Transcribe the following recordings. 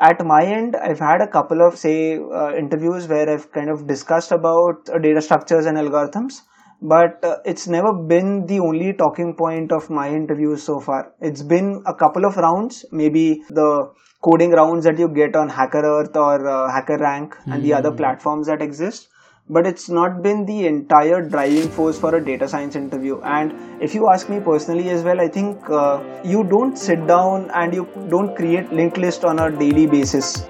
at my end, I've had a couple of say uh, interviews where I've kind of discussed about uh, data structures and algorithms, but uh, it's never been the only talking point of my interviews so far. It's been a couple of rounds, maybe the coding rounds that you get on Hacker Earth or uh, Hacker Rank mm. and the other hmm. platforms that exist but it's not been the entire driving force for a data science interview and if you ask me personally as well i think uh, you don't sit down and you don't create linked list on a daily basis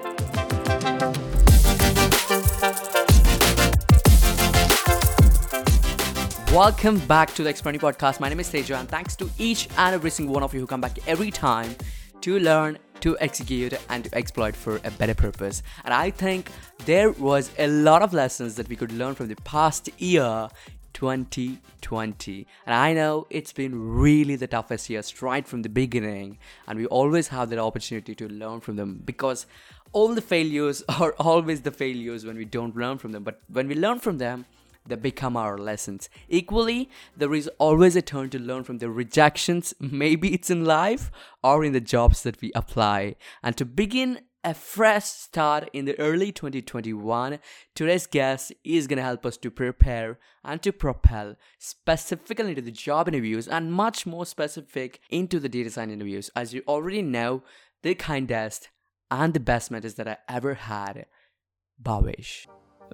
Welcome back to the Expertly Podcast. My name is Teja, and thanks to each and every single one of you who come back every time to learn to execute and to exploit for a better purpose. And I think there was a lot of lessons that we could learn from the past year 2020 and i know it's been really the toughest year right from the beginning. And we always have that opportunity to learn from them because all the failures are always the failures when we don't learn from them. But when we learn from them that become our lessons. Equally, there is always a turn to learn from the rejections, maybe it's in life or in the jobs that we apply. And to begin a fresh start in the early 2021, today's guest is going to help us to prepare and to propel specifically into the job interviews and much more specific into the data science interviews. As you already know, the kindest and the best mentors that I ever had, Bhavesh.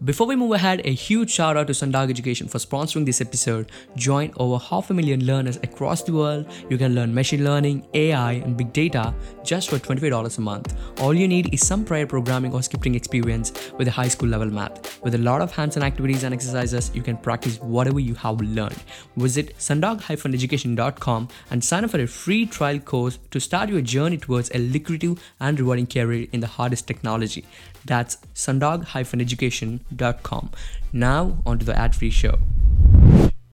Before we move ahead, a huge shout out to Sundog Education for sponsoring this episode. Join over half a million learners across the world. You can learn machine learning, AI, and big data just for $25 a month. All you need is some prior programming or scripting experience with a high school level math. With a lot of hands on activities and exercises, you can practice whatever you have learned. Visit sundog-education.com and sign up for a free trial course to start your journey towards a lucrative and rewarding career in the hardest technology. That's sundog-education.com. Now, on to the ad free show.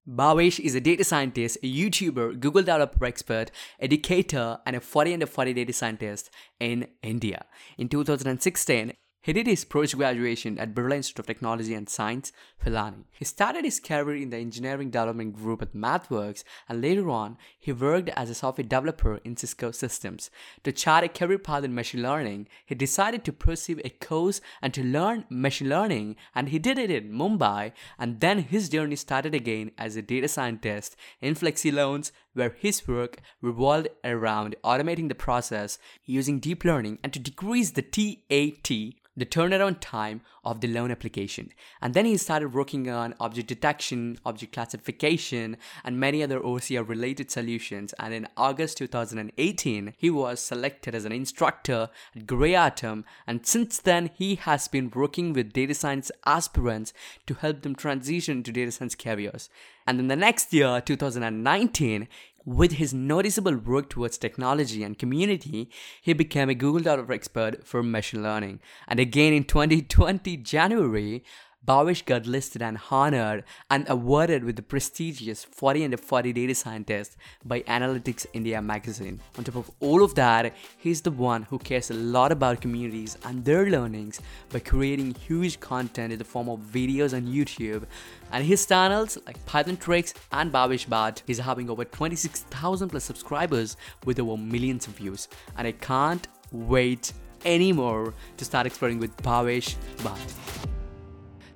Bhavesh is a data scientist, a YouTuber, Google developer expert, educator, and a 40 under 40 data scientist in India. In 2016, he did his post-graduation at Birla Institute of Technology and Science, Pilani. He started his career in the engineering development group at MathWorks and later on, he worked as a software developer in Cisco Systems. To chart a career path in machine learning, he decided to pursue a course and to learn machine learning and he did it in Mumbai and then his journey started again as a data scientist in Flexi Loans where his work revolved around automating the process using deep learning and to decrease the TAT the turnaround time of the loan application. And then he started working on object detection, object classification, and many other OCR related solutions. And in August 2018, he was selected as an instructor at Grey Atom. And since then, he has been working with data science aspirants to help them transition to data science careers. And then the next year, 2019, with his noticeable work towards technology and community, he became a Google developer expert for machine learning. And again in 2020 January, Bhavesh got listed and honored and awarded with the prestigious 40 under 40 data scientist by Analytics India magazine. On top of all of that, he's the one who cares a lot about communities and their learnings by creating huge content in the form of videos on YouTube. And his channels like Python Tricks and Bhavesh Bhatt is having over 26,000 plus subscribers with over millions of views. And I can't wait anymore to start exploring with Bhavesh Bhatt.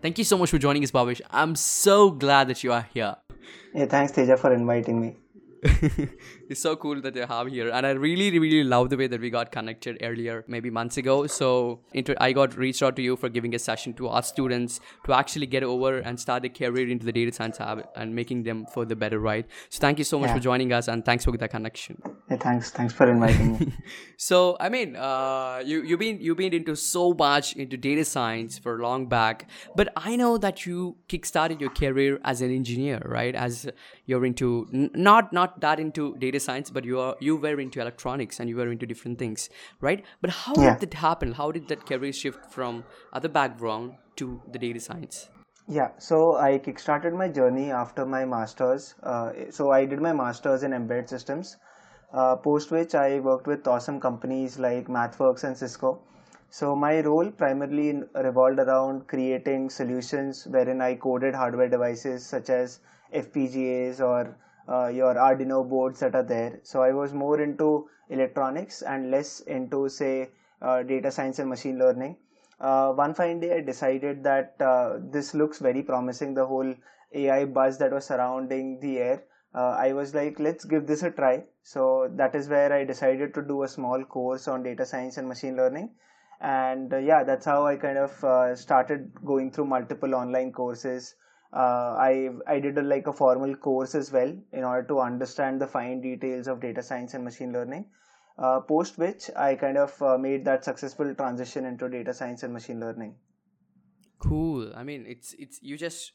Thank you so much for joining us, Bhavesh. I'm so glad that you are here. Yeah, thanks, Teja, for inviting me. it's so cool that you have here. And i really really love the way that we got connected earlier maybe months ago. So into, i got reached out to you for giving a session to our students to actually get over and start a career into the data science habit and making them for the better right? So thank you so much yeah. for joining us and thanks for that connection. Yeah, thanks. Thanks for inviting me. So i mean uh, you you've been you've been into so much into data science for long back but i know that you kickstarted your career as an engineer right? As you're into n- not not that into data data science but you are you were into electronics and you were into different things right? But how yeah. did that happen? How did that career shift from other background to the data science? Yeah so i kickstarted my journey after my masters uh, so i did my masters in embedded systems uh, post which i worked with awesome companies like mathworks and cisco. So my role primarily revolved around creating solutions wherein i coded hardware devices such as fpgas or uh, your Arduino boards that are there. So I was more into electronics and less into say uh, data science and machine learning. Uh, one fine day, I decided that uh, this looks very promising. The whole AI buzz that was surrounding the air. Uh, I was like, let's give this a try. So that is where I decided to do a small course on data science and machine learning. And uh, yeah, that's how I kind of started going through multiple online courses. Uh, I I did a, like a formal course as well in order to understand the fine details of data science and machine learning. Uh, post which I kind of uh, made that successful transition into data science and machine learning. Cool. I mean, it's it's you just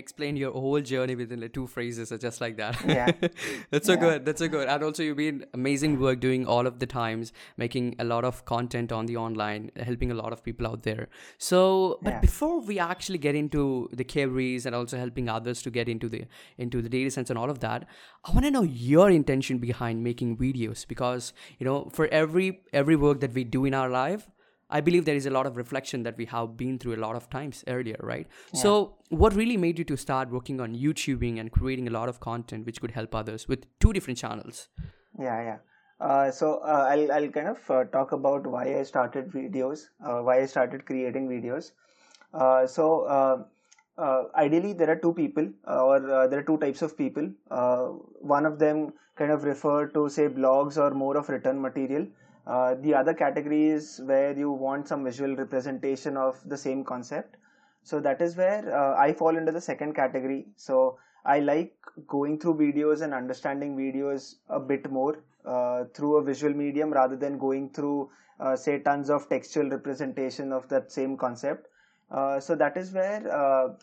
explain your whole journey within like two phrases or just like that Yeah. that's so Yeah. good that's so good and also you've been amazing work doing all of the times making a lot of content on the online helping a lot of people out there so but Yeah. before we actually get into the careers and also helping others to get into the into the data science and all of that i want to know your intention behind making videos because you know for every every work that we do in our life I believe there is a lot of reflection that we have been through a lot of times earlier, right? So, what really made you to start working on YouTubing and creating a lot of content which could help others with two different channels? Yeah, yeah. Uh, so uh, I'll I'll kind of uh, talk about why I started videos, uh, why I started creating videos. Uh, so uh, uh, ideally, there are two people, or uh, there are two types of people. Uh, one of them kind of refer to say blogs or more of written material. Uh, the other category is where you want some visual representation of the same concept. So that is where uh, I fall into the second category. So I like going through videos and understanding videos a bit more uh, through a visual medium rather than going through, uh, say, tons of textual representation of that same concept. Uh, so that is where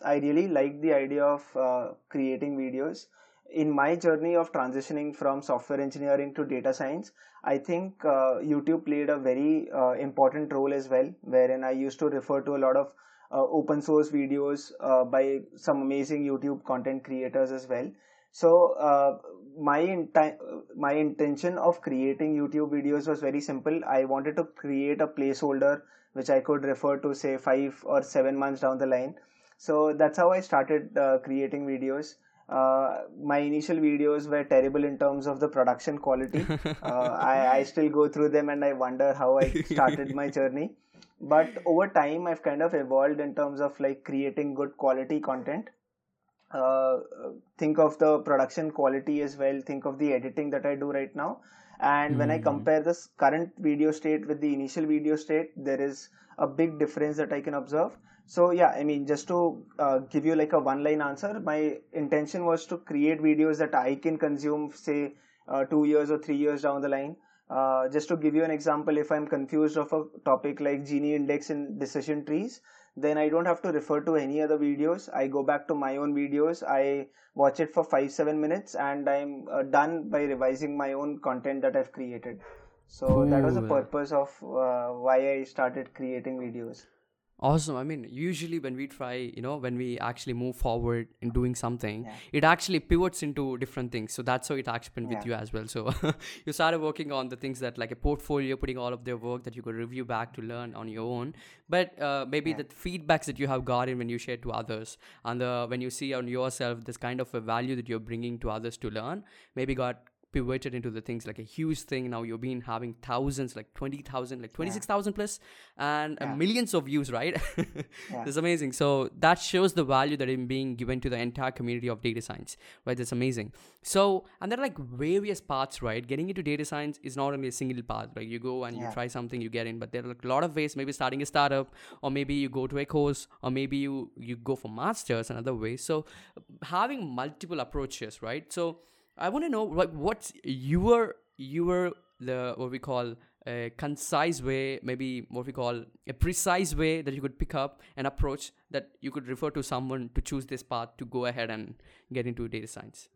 I really like the idea of creating videos. In my journey of transitioning from software engineering to data science, I think uh, YouTube played a very uh, important role as well, wherein I used to refer to a lot of uh, open source videos uh, by some amazing YouTube content creators as well. So uh, my inti- my intention of creating YouTube videos was very simple. I wanted to create a placeholder which I could refer to say five or seven months down the line. So that's how I started uh, creating videos. Uh, my initial videos were terrible in terms of the production quality. Uh, I, I still go through them and I wonder how I started my journey. But over time, I've kind of evolved in terms of like creating good quality content. Uh, think of the production quality as well. Think of the editing that I do right now. And when I compare this current video state with the initial video state, there is a big difference that I can observe. So yeah, I mean, just to uh, give you like a one-line answer, my intention was to create videos that I can consume, say, uh, two years or three years down the line. Uh, just to give you an example, if I'm confused of a topic like Gini index in decision trees, then I don't have to refer to any other videos. I go back to my own videos. I watch it for five, seven minutes, and I'm uh, done by revising my own content that I've created. So that was the purpose of uh, why I started creating videos. Awesome. I mean, usually when we try, you know, when we actually move forward in doing something, Yeah. it actually pivots into different things. So that's how it happened with you as well. So you started working on the things that like a portfolio, putting all of their work that you could review back to learn on your own. But uh, maybe Yeah. the feedbacks that you have gotten when you share to others and the, when you see on yourself this kind of a value that you're bringing to others to learn, maybe got pivoted into the things like a huge thing. Now you've been having thousands like 20000 like 26000 plus and uh, Yeah. millions of views right? That's amazing. So that shows the value that is being given to the entire community of data science right? That's amazing. So and there are like various paths right? Getting into data science is not only a single path like you go and you try something you get in but there are like a lot of ways. Maybe starting a startup or maybe you go to a course or maybe you you go for masters another way. So having multiple approaches right? So I want to know like what's your your the what we call a concise way, maybe what we call a precise way that you could pick up an approach that you could refer to someone to choose this path to go ahead and get into data science.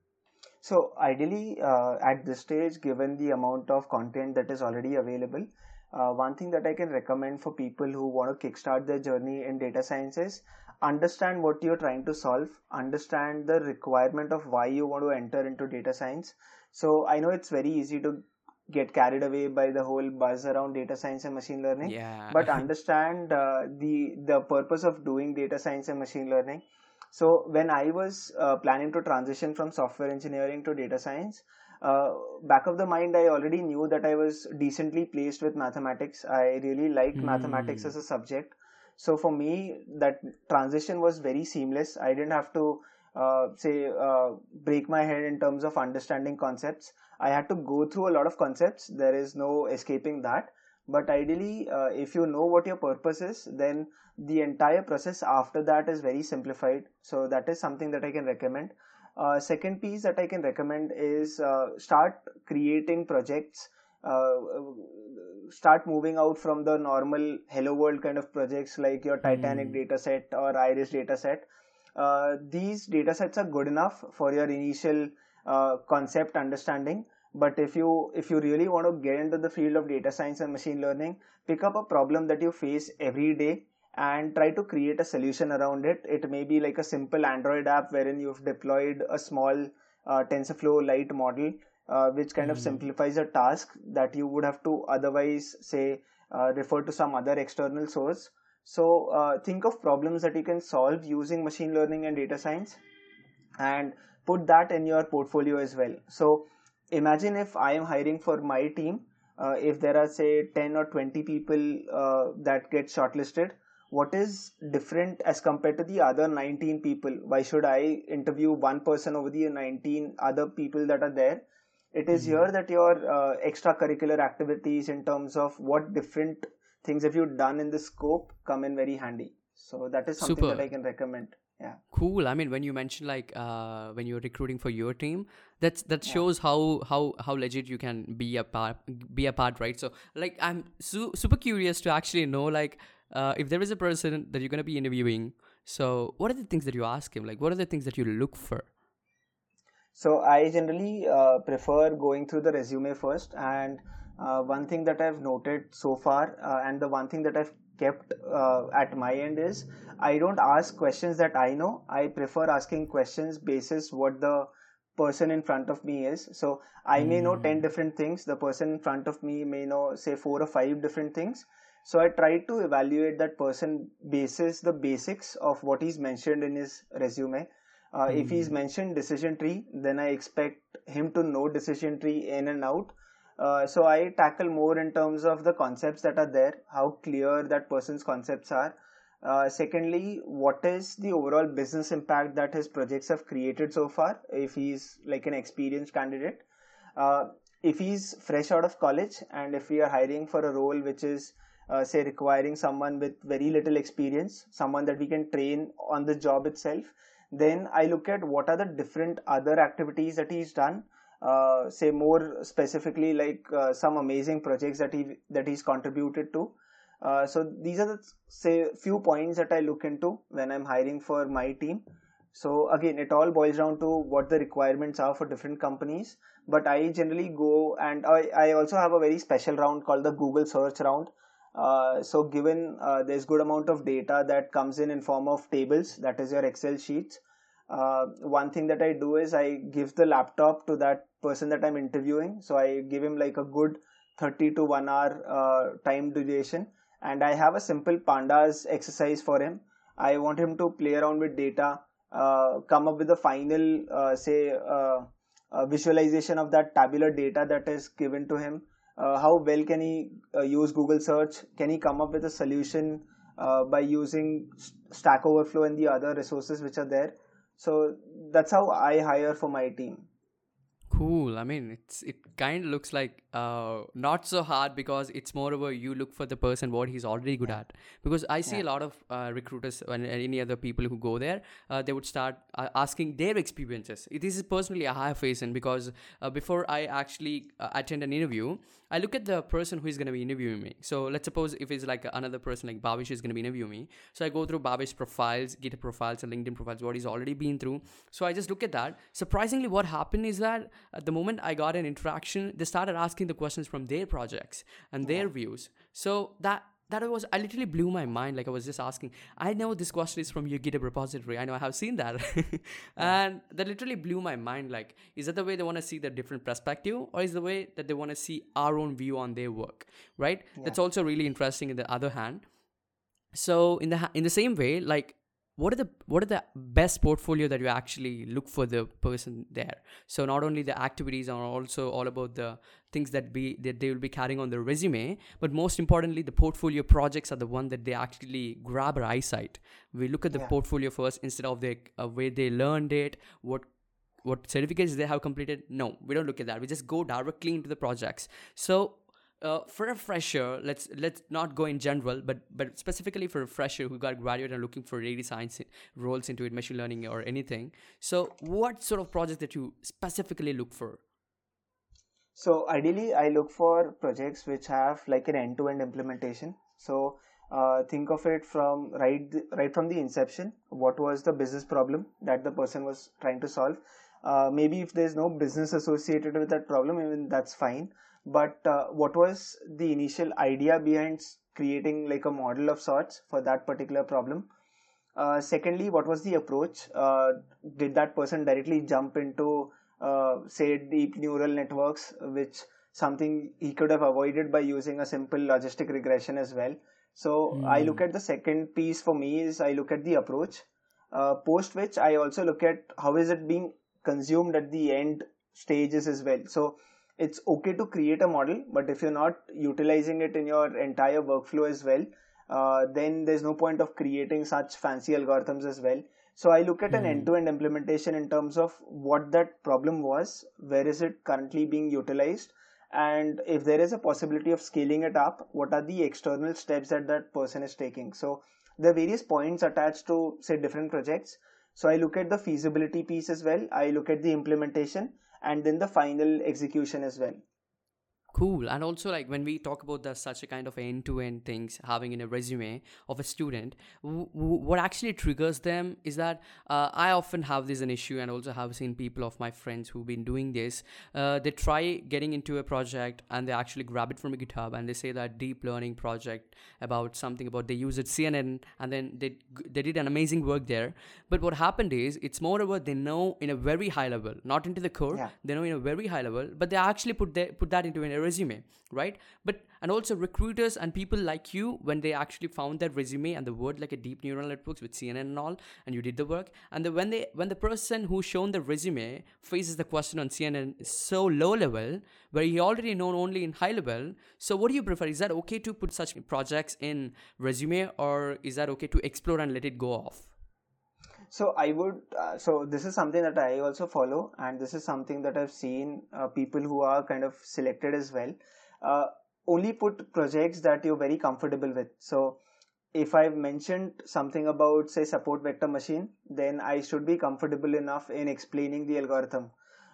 So ideally, uh, at this stage, given the amount of content that is already available, uh, one thing that I can recommend for people who want to kickstart their journey in data science is understand what you're trying to solve, understand the requirement of why you want to enter into data science. So I know it's very easy to get carried away by the whole buzz around data science and machine learning Yeah. but understand uh, the the purpose of doing data science and machine learning so when i was uh, planning to transition from software engineering to data science uh, back of the mind, I already knew that I was decently placed with mathematics. I really liked mathematics as a subject. So for me, that transition was very seamless. I didn't have to uh, say uh, break my head in terms of understanding concepts. I had to go through a lot of concepts. There is no escaping that. But ideally, uh, if you know what your purpose is, then the entire process after that is very simplified. So that is something that I can recommend. Uh, second piece that I can recommend is uh, start creating projects. Uh, start moving out from the normal hello world kind of projects like your Titanic Mm. dataset or Iris dataset. Uh, these datasets are good enough for your initial uh, concept understanding. But if you if you really want to get into the field of data science and machine learning, pick up a problem that you face every day and try to create a solution around it. It may be like a simple Android app wherein you've deployed a small uh, TensorFlow Lite model, uh, which kind of Mm. simplifies a task that you would have to otherwise say uh, refer to some other external source. So uh, think of problems that you can solve using machine learning and data science, and put that in your portfolio as well. So imagine if I am hiring for my team, uh, if there are say 10 or 20 people uh, that get shortlisted, what is different as compared to the other 19 people? Why should I interview one person over the 19 other people that are there? It is Mm. here that your uh, extracurricular activities in terms of what different things have you done in the scope come in very handy. So that is something Super. that I can recommend. Yeah. Cool. I mean, when you mentioned like uh, when you're recruiting for your team, that's that Yeah. shows how how how legit you can be a part be a part, right? So like I'm su- super curious to actually know like uh, if there is a person that you're gonna be interviewing. So what are the things that you ask him? Like what are the things that you look for? So I generally uh, prefer going through the resume first, and uh, one thing that I've noted so far, uh, and the one thing that I've kept uh, at my end is I don't ask questions that I know. I prefer asking questions basis what the person in front of me is. So I may know ten Mm. different things. The person in front of me may know say four or five different things. So I try to evaluate that person basis the basics of what he's mentioned in his resume. Uh, if he's Mm. mentioned decision tree, then I expect him to know decision tree in and out. Uh, so I tackle more in terms of the concepts that are there, how clear that person's concepts are. Uh, secondly, what is the overall business impact that his projects have created so far? If he's like an experienced candidate, uh, if he's fresh out of college, and if we are hiring for a role which is uh, say requiring someone with very little experience, someone that we can train on the job itself, then I look at what are the different other activities that he's done. Uh, say more specifically, like uh, some amazing projects that he that he's contributed to. Uh, so these are the say few points that I look into when I'm hiring for my team. So again, it all boils down to what the requirements are for different companies. But I generally go and I, I also have a very special round called the Google search round. Uh, so given uh, there's good amount of data that comes in in form of tables, that is your Excel sheets. Uh, one thing that I do is I give the laptop to that person that I'm interviewing. So I give him like a good 30 to 1 hour uh, time duration and I have a simple pandas exercise for him. I want him to play around with data, uh, come up with a final, say, visualization of that tabular data that is given to him. Uh, how well can he uh, use Google search? Can he come up with a solution uh, by using Stack Overflow and the other resources which are there? So that's how I hire for my team. Cool. I mean, it's it kind of looks like uh, not so hard because it's more of a you look for the person what he's already good at. Because I see Yeah. a lot of uh, recruiters and any other people who go there, uh, they would start uh, asking their experiences. This is personally a have faced in because uh, before I actually uh, attend an interview, I look at the person who is going to be interviewing me. So let's suppose if it's like another person like Bhavesh is going to be interviewing me. So I go through Bhavesh profiles, GitHub profiles, and LinkedIn profiles, what he's already been through. So I just look at that. Surprisingly, what happened is that at the moment I got an interaction, they started asking the questions from their projects and their views. So that that was I literally blew my mind. Like I was just asking, I know this question is from your GitHub repository. I know I have seen that, and that literally blew my mind. Like, is that the way they want to see the different perspective, or is the way that they want to see our own view on their work? Right. That's also really interesting. In the other hand, so in the in the same way, like what are the what are the best portfolio that you actually look for the person there? So not only the activities are also all about the things that be that they will be carrying on their resume but most importantly the portfolio projects are the one that they actually grab our eyesight. We look at the Yeah. portfolio first instead of the uh, where they learned it what what certificates they have completed. No we don't look at that. We just go directly into the projects. So uh, for a fresher let's let's not go in general but but specifically for a fresher who got graduated and looking for data science roles into it machine learning or anything so what sort of project that you specifically look for So ideally, I look for projects which have like an end-to-end implementation. So uh, think of it from right right from the inception. What was the business problem that the person was trying to solve? Uh, maybe if there's no business associated with that problem, even that's fine. But uh, what was the initial idea behind creating like a model of sorts for that particular problem? Uh, secondly, what was the approach? Uh, did that person directly jump into, uh, say, deep neural networks, which something he could have avoided by using a simple logistic regression as well? So I look at the second piece for me is I look at the approach. Uh, post which I also look at how is it being consumed at the end stages as well. So it's okay to create a model, but if you're not utilizing it in your entire workflow as well, uh, then there's no point of creating such fancy algorithms as well. So I look at an end-to-end implementation in terms of what that problem was, where is it currently being utilized, and if there is a possibility of scaling it up, what are the external steps that that person is taking. So there are various points attached to say different projects. So I look at the feasibility piece as well. I look at the implementation and then the final execution as well. Cool. And also like when we talk about the such a kind of end-to-end things having in a resume of a student w- w- what actually triggers them is that uh, i often have this an issue and also have seen people of my friends who've been doing this. Uh, they try getting into a project and they actually grab it from a github and they say that deep learning project about something about they use it cnn and then they they did an amazing work there. But what happened is it's more about they know in a very high level not into the core Yeah. they know in a very high level but they actually put their, put that into a resume right? But and also recruiters and people like you when they actually found that resume and the word like a deep neural networks with cnn and all and you did the work and the, when they when the person who's shown the resume faces the question on cnn so low level where he already known only in high level so what do you prefer? Is that okay to put such projects in resume or is that okay to explore and let it go off So I would. Uh, so this is something that I also follow, and this is something that I've seen uh, people who are kind of selected as well. Uh, only put projects that you're very comfortable with. So if I've mentioned something about say support vector machine, then I should be comfortable enough in explaining the algorithm.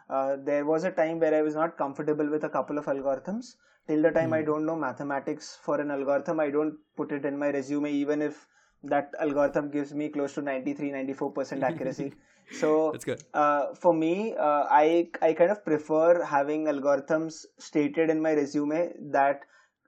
Uh, there was a time where I was not comfortable with a couple of algorithms. Till the time I don't know mathematics for an algorithm, I don't put it in my resume, even if that algorithm gives me close to 93 94% accuracy. So That's good. uh, for me uh, i i kind of prefer having algorithms stated in my resume that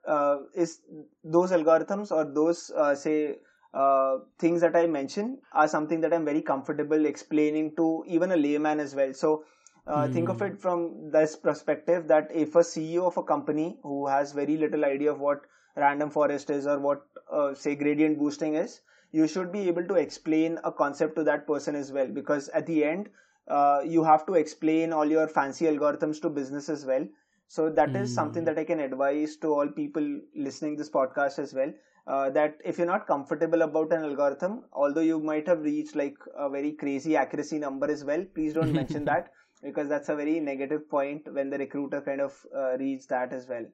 uh, is those algorithms or those uh, say uh, things that i mention are something that i'm very comfortable explaining to even a layman as well. So uh, think of it from this perspective that if a ceo of a company who has very little idea of what random forest is or what uh, say gradient boosting is you should be able to explain a concept to that person as well. Because at the end uh, you have to explain all your fancy algorithms to business as well. So that is something that i can advise to all people listening this podcast as well uh, that if you're not comfortable about an algorithm although you might have reached like a very crazy accuracy number as well please don't mention that because that's a very negative point when the recruiter kind of uh, reads that as well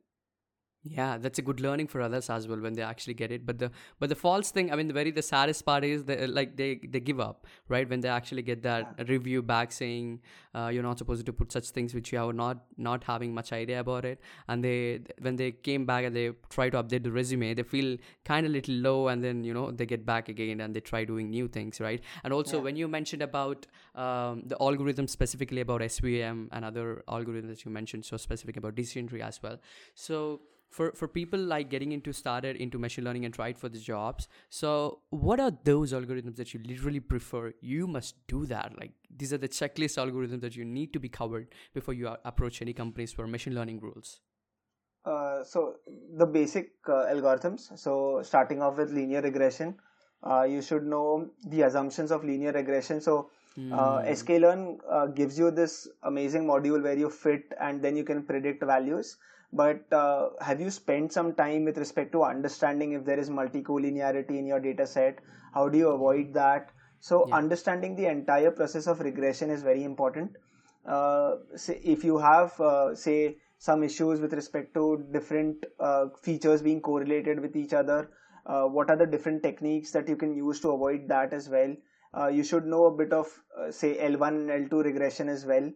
Yeah, that's a good learning for others as well when they actually get it. But the but the false thing, I mean, the very the saddest part is that like they they give up right when they actually get that review back saying uh, you're not supposed to put such things which you are not not having much idea about it. And they when they came back and they try to update the resume, they feel kind of little low, and then you know they get back again and they try doing new things, right? And also when you mentioned about um, the algorithm specifically about SVM and other algorithms you mentioned, so specific about decision tree as well. So for for people like getting into started into machine learning and tried for the jobs so what are those algorithms that you literally prefer? You must do that. Like these are the checklist algorithms that you need to be covered before you approach any companies for machine learning rules. Uh, so the basic uh, algorithms. So starting off with linear regression, uh, you should know the assumptions of linear regression. So uh, sklearn uh, gives you this amazing module where you fit and then you can predict values but uh, have you spent some time with respect to understanding if there is multi-collinearity in your data set? How do you avoid that? So Yeah. understanding the entire process of regression is very important. Uh, say if you have uh, say some issues with respect to different uh, features being correlated with each other uh, what are the different techniques that you can use to avoid that as well? Uh, you should know a bit of uh, say l1 and l2 regression as well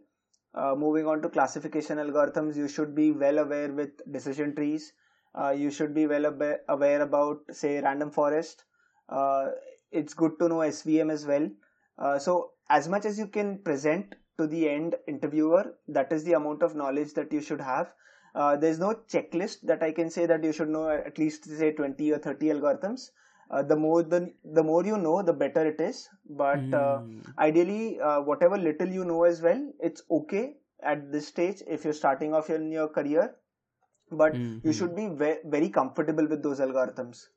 uh, moving on to classification algorithms you should be well aware with decision trees. Uh, you should be well abe- aware about say random forest. Uh, it's good to know svm as well. Uh, so as much as you can present to the end interviewer that is the amount of knowledge that you should have. Uh, there's no checklist that i can say that you should know at least say 20 or 30 algorithms uh, the more the, the more you know the better it is. But uh, Mm. ideally uh, whatever little you know as well it's okay at this stage if you're starting off in your career. But you Mhm. should be ve- very comfortable with those algorithms.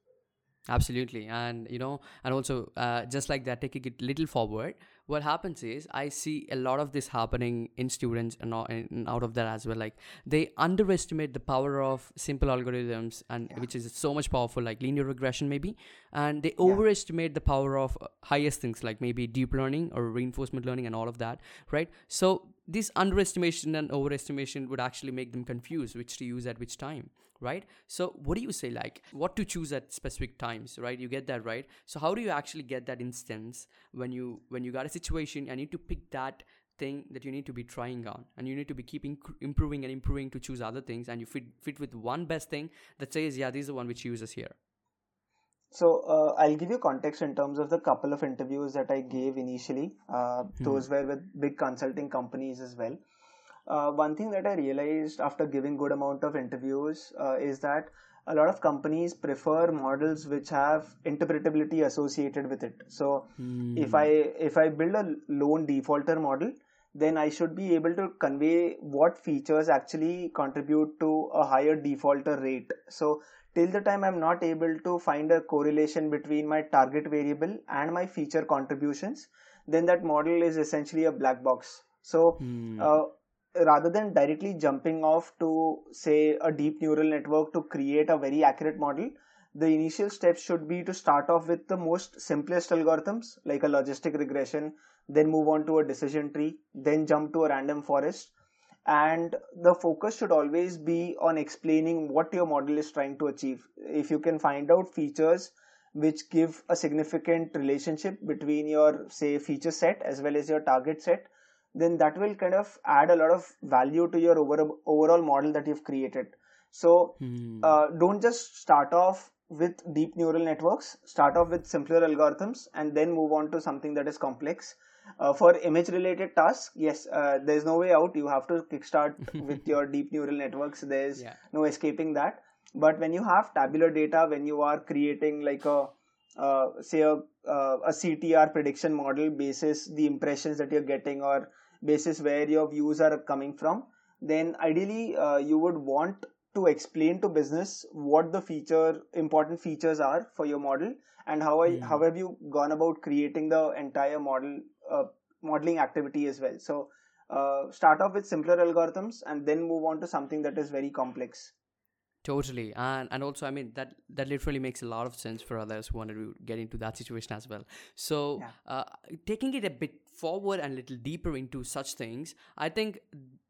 Absolutely, and you know, and also uh, just like that, taking it little forward, what happens is I see a lot of this happening in students and, and out of that as well. Like they underestimate the power of simple algorithms, and which is so much powerful, like linear regression maybe, and they overestimate the power of uh, highest things like maybe deep learning or reinforcement learning and all of that, right? So this underestimation and overestimation would actually make them confused which to use at which time right so what do you say like what to choose at specific times right you get that right so how do you actually get that instance when you when you got a situation and you need to pick that thing that you need to be trying on and you need to be keeping improving and improving to choose other things and you fit fit with one best thing that says yeah this is the one which uses here So uh, I'll give you context in terms of the couple of interviews that I gave initially. Uh, Those were with big consulting companies as well. Uh, one thing that I realized after giving good amount of interviews uh, is that a lot of companies prefer models which have interpretability associated with it. So if I if I build a loan defaulter model, then I should be able to convey what features actually contribute to a higher defaulter rate. So till the time I'm not able to find a correlation between my target variable and my feature contributions, then that model is essentially a black box. So uh, rather than directly jumping off to say a deep neural network to create a very accurate model, the initial steps should be to start off with the most simplest algorithms like a logistic regression, then move on to a decision tree, then jump to a random forest. And the focus should always be on explaining what your model is trying to achieve. If you can find out features which give a significant relationship between your, say, feature set as well as your target set, then that will kind of add a lot of value to your over, overall model that you've created. So uh, don't just start off with deep neural networks, start off with simpler algorithms and then move on to something that is complex. Uh, for image related tasks, yes, uh, there's no way out. You have to kickstart with your deep neural networks. There's Yeah. no escaping that. But when you have tabular data, when you are creating like a uh, say a, uh, a CTR prediction model basis the impressions that you're getting or basis where your views are coming from, then ideally uh, you would want to explain to business what the feature important features are for your model and how I, how have you gone about creating the entire model uh, modeling activity as well. So uh, start off with simpler algorithms and then move on to something that is very complex. Totally, and and also, I mean that that literally makes a lot of sense for others who want to get into that situation as well. So, Yeah. uh, taking it a bit forward and a little deeper into such things, I think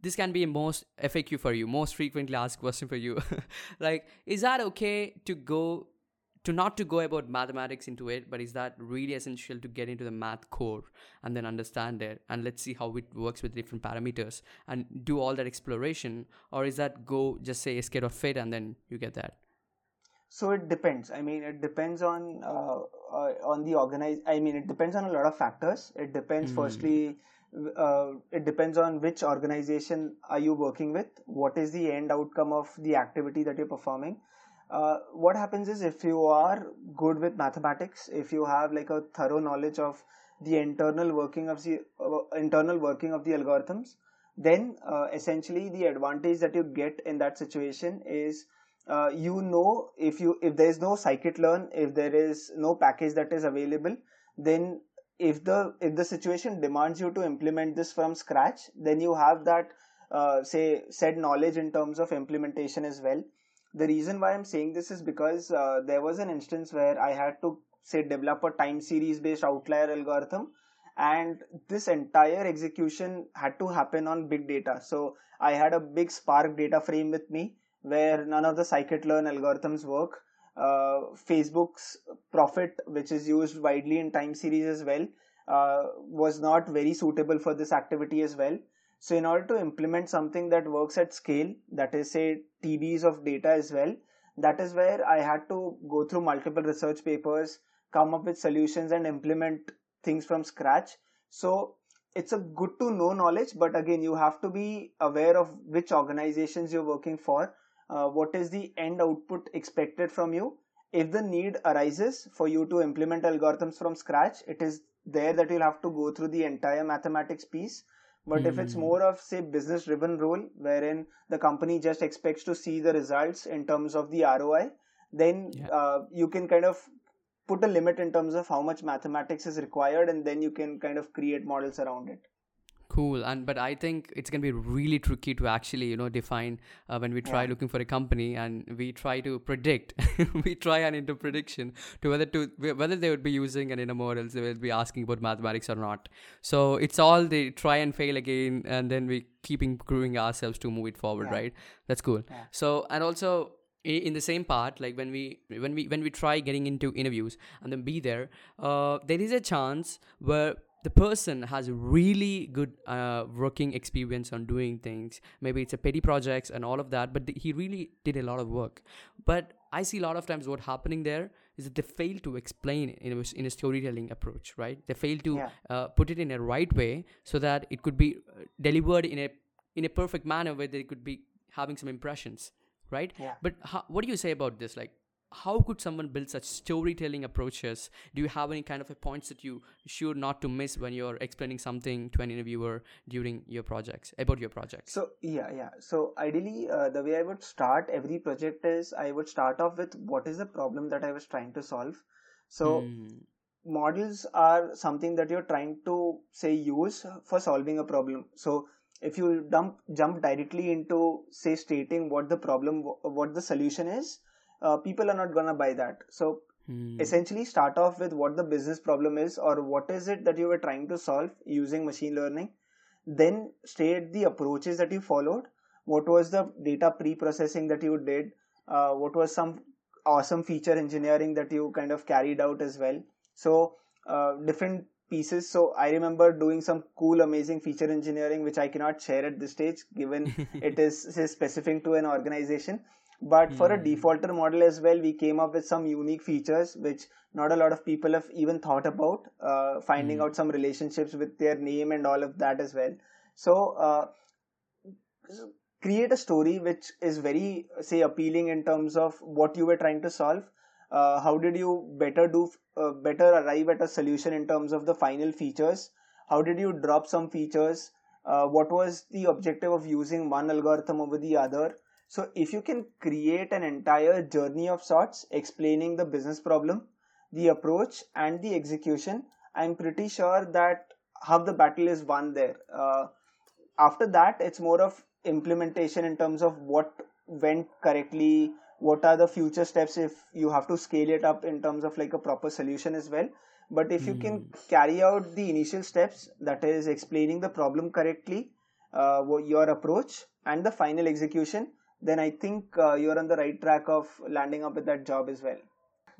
this can be a most FAQ for you, most frequently asked question for you. like, is that okay to go to not to go about mathematics into it, but is that really essential to get into the math core and then understand it and let's see how it works with different parameters and do all that exploration, or is that go just say escape or fit and then you get that? So it depends. I mean, it depends on uh, uh, on the organize. I mean, it depends on a lot of factors. It depends. Firstly, uh, it depends on which organization are you working with. What is the end outcome of the activity that you're performing? Uh, what happens is if you are good with mathematics, if you have like a thorough knowledge of the internal working of the uh, internal working of the algorithms, then uh, essentially the advantage that you get in that situation is uh, you know if you if there is no scikit-learn if there is no package that is available then if the if the situation demands you to implement this from scratch then you have that uh, say said knowledge in terms of implementation as well. The reason why i'm saying this is because uh, there was an instance where i had to say develop a time series based outlier algorithm and this entire execution had to happen on big data. So i had a big spark data frame with me where none of the scikit-learn algorithms work. Uh, facebook's Prophet which is used widely in time series as well uh, was not very suitable for this activity as well. So in order to implement something that works at scale that is say tbs of data as well that is where i had to go through multiple research papers come up with solutions and implement things from scratch. So it's a good to know knowledge but again you have to be aware of which organizations you're working for uh, what is the end output expected from you if the need arises for you to implement algorithms from scratch it is there that you'll have to go through the entire mathematics piece but mm. if it's hmm. more of say business driven role wherein the company just expects to see the results in terms of the roi then yeah. uh, you can kind of put a limit in terms of how much mathematics is required and then you can kind of create models around it cool and but i think it's going to be really tricky to actually you know define uh, when we try yeah. looking for a company and we try to predict we try and into prediction to whether to whether they would be using an inner models they will be asking about mathematics or not so it's all the try and fail again and then we keep improving ourselves to move it forward yeah. right that's cool yeah. so and also in the same part like when we when we when we try getting into interviews and then be there uh, there is a chance where the person has really good uh, working experience on doing things. Maybe it's a petty projects and all of that but th- he really did a lot of work. But i see a lot of times what happening there is that they fail to explain in a, in a storytelling approach right? They fail to yeah. uh, put it in a right way so that it could be uh, delivered in a in a perfect manner where they could be having some impressions right? Yeah. but how, what do you say about this? Like how could someone build such storytelling approaches? Do you have any kind of a points that you sure not to miss when you're explaining something to an interviewer during your projects about your project so yeah yeah. So ideally uh, the way i would start every project is i would start off with what is the problem that i was trying to solve. So mm. models are something that you're trying to say use for solving a problem. So if you dump jump directly into say stating what the problem what the solution is uh, people are not gonna buy that. So hmm. essentially start off with what the business problem is or what is it that you were trying to solve using machine learning. Then state the approaches that you followed. What was the data pre-processing that you did? Uh, what was some awesome feature engineering that you kind of carried out as well? So uh, different pieces. So i remember doing some cool amazing feature engineering which i cannot share at this stage given it is specific to an organization but for a hmm. defaulter model as well we came up with some unique features which not a lot of people have even thought about uh, finding mm. out some relationships with their name and all of that as well. So uh, create a story which is very say appealing in terms of what you were trying to solve. Uh, how did you better do uh, better arrive at a solution in terms of the final features? How did you drop some features? Uh, what was the objective of using one algorithm over the other so if you can create an entire journey of sorts explaining the business problem, the approach and the execution, I'm pretty sure that half the battle is won there. Uh, after that, it's more of implementation in terms of what went correctly, what are the future steps if you have to scale it up in terms of like a proper solution as well. But if mm. you can hmm. carry out the initial steps, that is explaining the problem correctly, uh, your approach, and the final execution, then I think uh, you're on the right track of landing up with that job as well.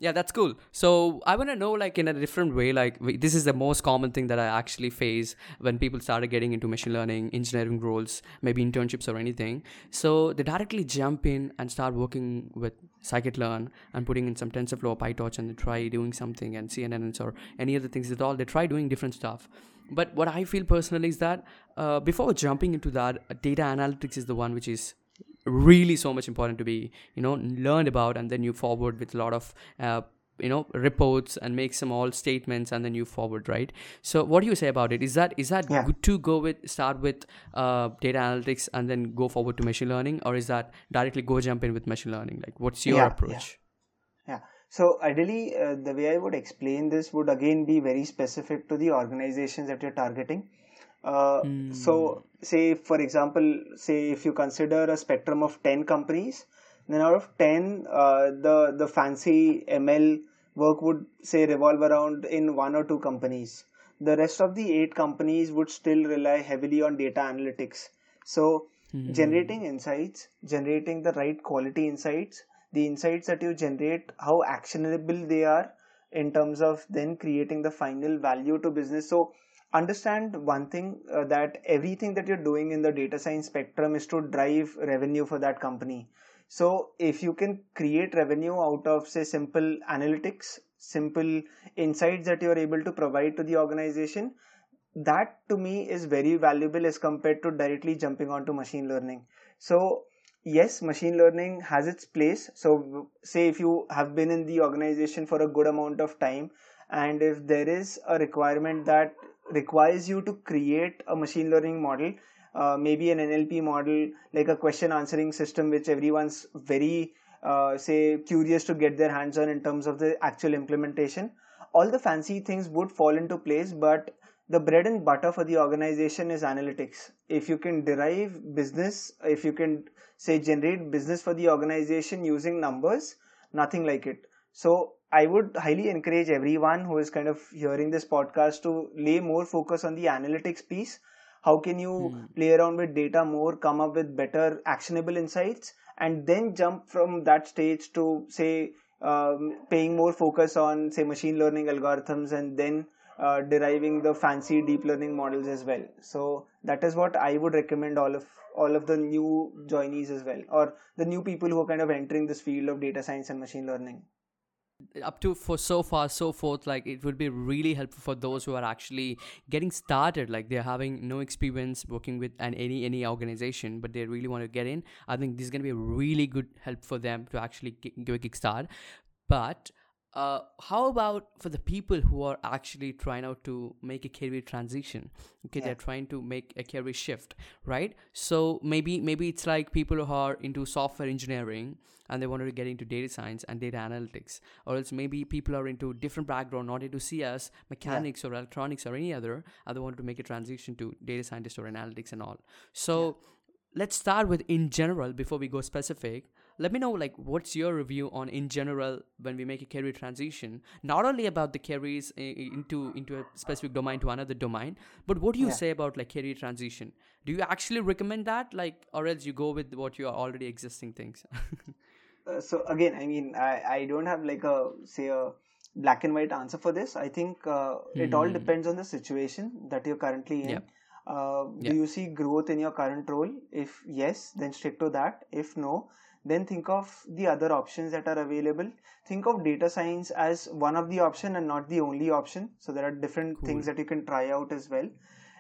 Yeah, that's cool. So I want to know, like, in a different way, like, this is the most common thing that I actually face when people started getting into machine learning, engineering roles, maybe internships or anything. So they directly jump in and start working with scikit-learn and putting in some TensorFlow or PyTorch and they try doing something and CNNs or any other things at all. They try doing different stuff. But what I feel personally is that uh, before jumping into that, data analytics is the one which is really so much important to be you know learned about and then you forward with a lot of uh, you know reports and make some all statements and then you forward right so what do you say about it is that is that Yeah. good to go with start with uh, data analytics and then go forward to machine learning or is that directly go jump in with machine learning like what's your Yeah, yeah. approach Yeah. So ideally, uh, the way I would explain this would again be very specific to the organizations that you're targeting. Uh, So, say for example, say if you consider a spectrum of ten companies, then out of ten, uh, the the fancy ML work would say revolve around in one or two companies. The rest of the eight companies would still rely heavily on data analytics. So, generating insights, generating the right quality insights, the insights that you generate, how actionable they are in terms of then creating the final value to business. So, understand one thing uh, that everything that you're doing in the data science spectrum is to drive revenue for that company. So, if you can create revenue out of, say, simple analytics, simple insights that you're able to provide to the organization, that to me is very valuable as compared to directly jumping onto machine learning. So, yes, machine learning has its place. So, say if you have been in the organization for a good amount of time, and if there is a requirement that requires you to create a machine learning model, uh, maybe an NLP model, like a question answering system, which everyone's very, uh, say, curious to get their hands on in terms of the actual implementation. All the fancy things would fall into place, but the bread and butter for the organization is analytics. If you can derive business, if you can say generate business for the organization using numbers, nothing like it. So I would highly encourage everyone who is kind of hearing this podcast to lay more focus on the analytics piece. How can you play around with data more, come up with better actionable insights, and then jump from that stage to say um, paying more focus on say machine learning algorithms and then uh, deriving the fancy deep learning models as well. So that is what I would recommend all of all of the new joinees as well, or the new people who are kind of entering this field of data science and machine learning. Up to for so far so forth like it would be really helpful for those who are actually getting started like they're having no experience working with an any any organization but they really want to get in. I think this is going to be a really good help for them to actually give a kickstart. But uh, how about for the people who are actually trying out to make a career transition? Okay they're trying to make a career shift right? So maybe maybe it's like people who are into software engineering and they wanted to get into data science and data analytics. Or else maybe people are into different background not into cs mechanics or electronics or any other and they wanted to make a transition to data scientist or analytics and all. So let's start with in general before we go specific. Let me know like what's your review on in general when we make a career transition? Not only about the careers into into a specific domain to another domain but what do you Yeah. say about like career transition? Do you actually recommend that? Like or else you go with what you are already existing things Uh, so again, I mean, I, I don't have like a say a black and white answer for this. I think uh, it all depends on the situation that you're currently in. Yep. Uh, Yep. Do you see growth in your current role? If yes, then stick to that. If no, then think of the other options that are available. Think of data science as one of the option and not the only option. So there are different things that you can try out as well.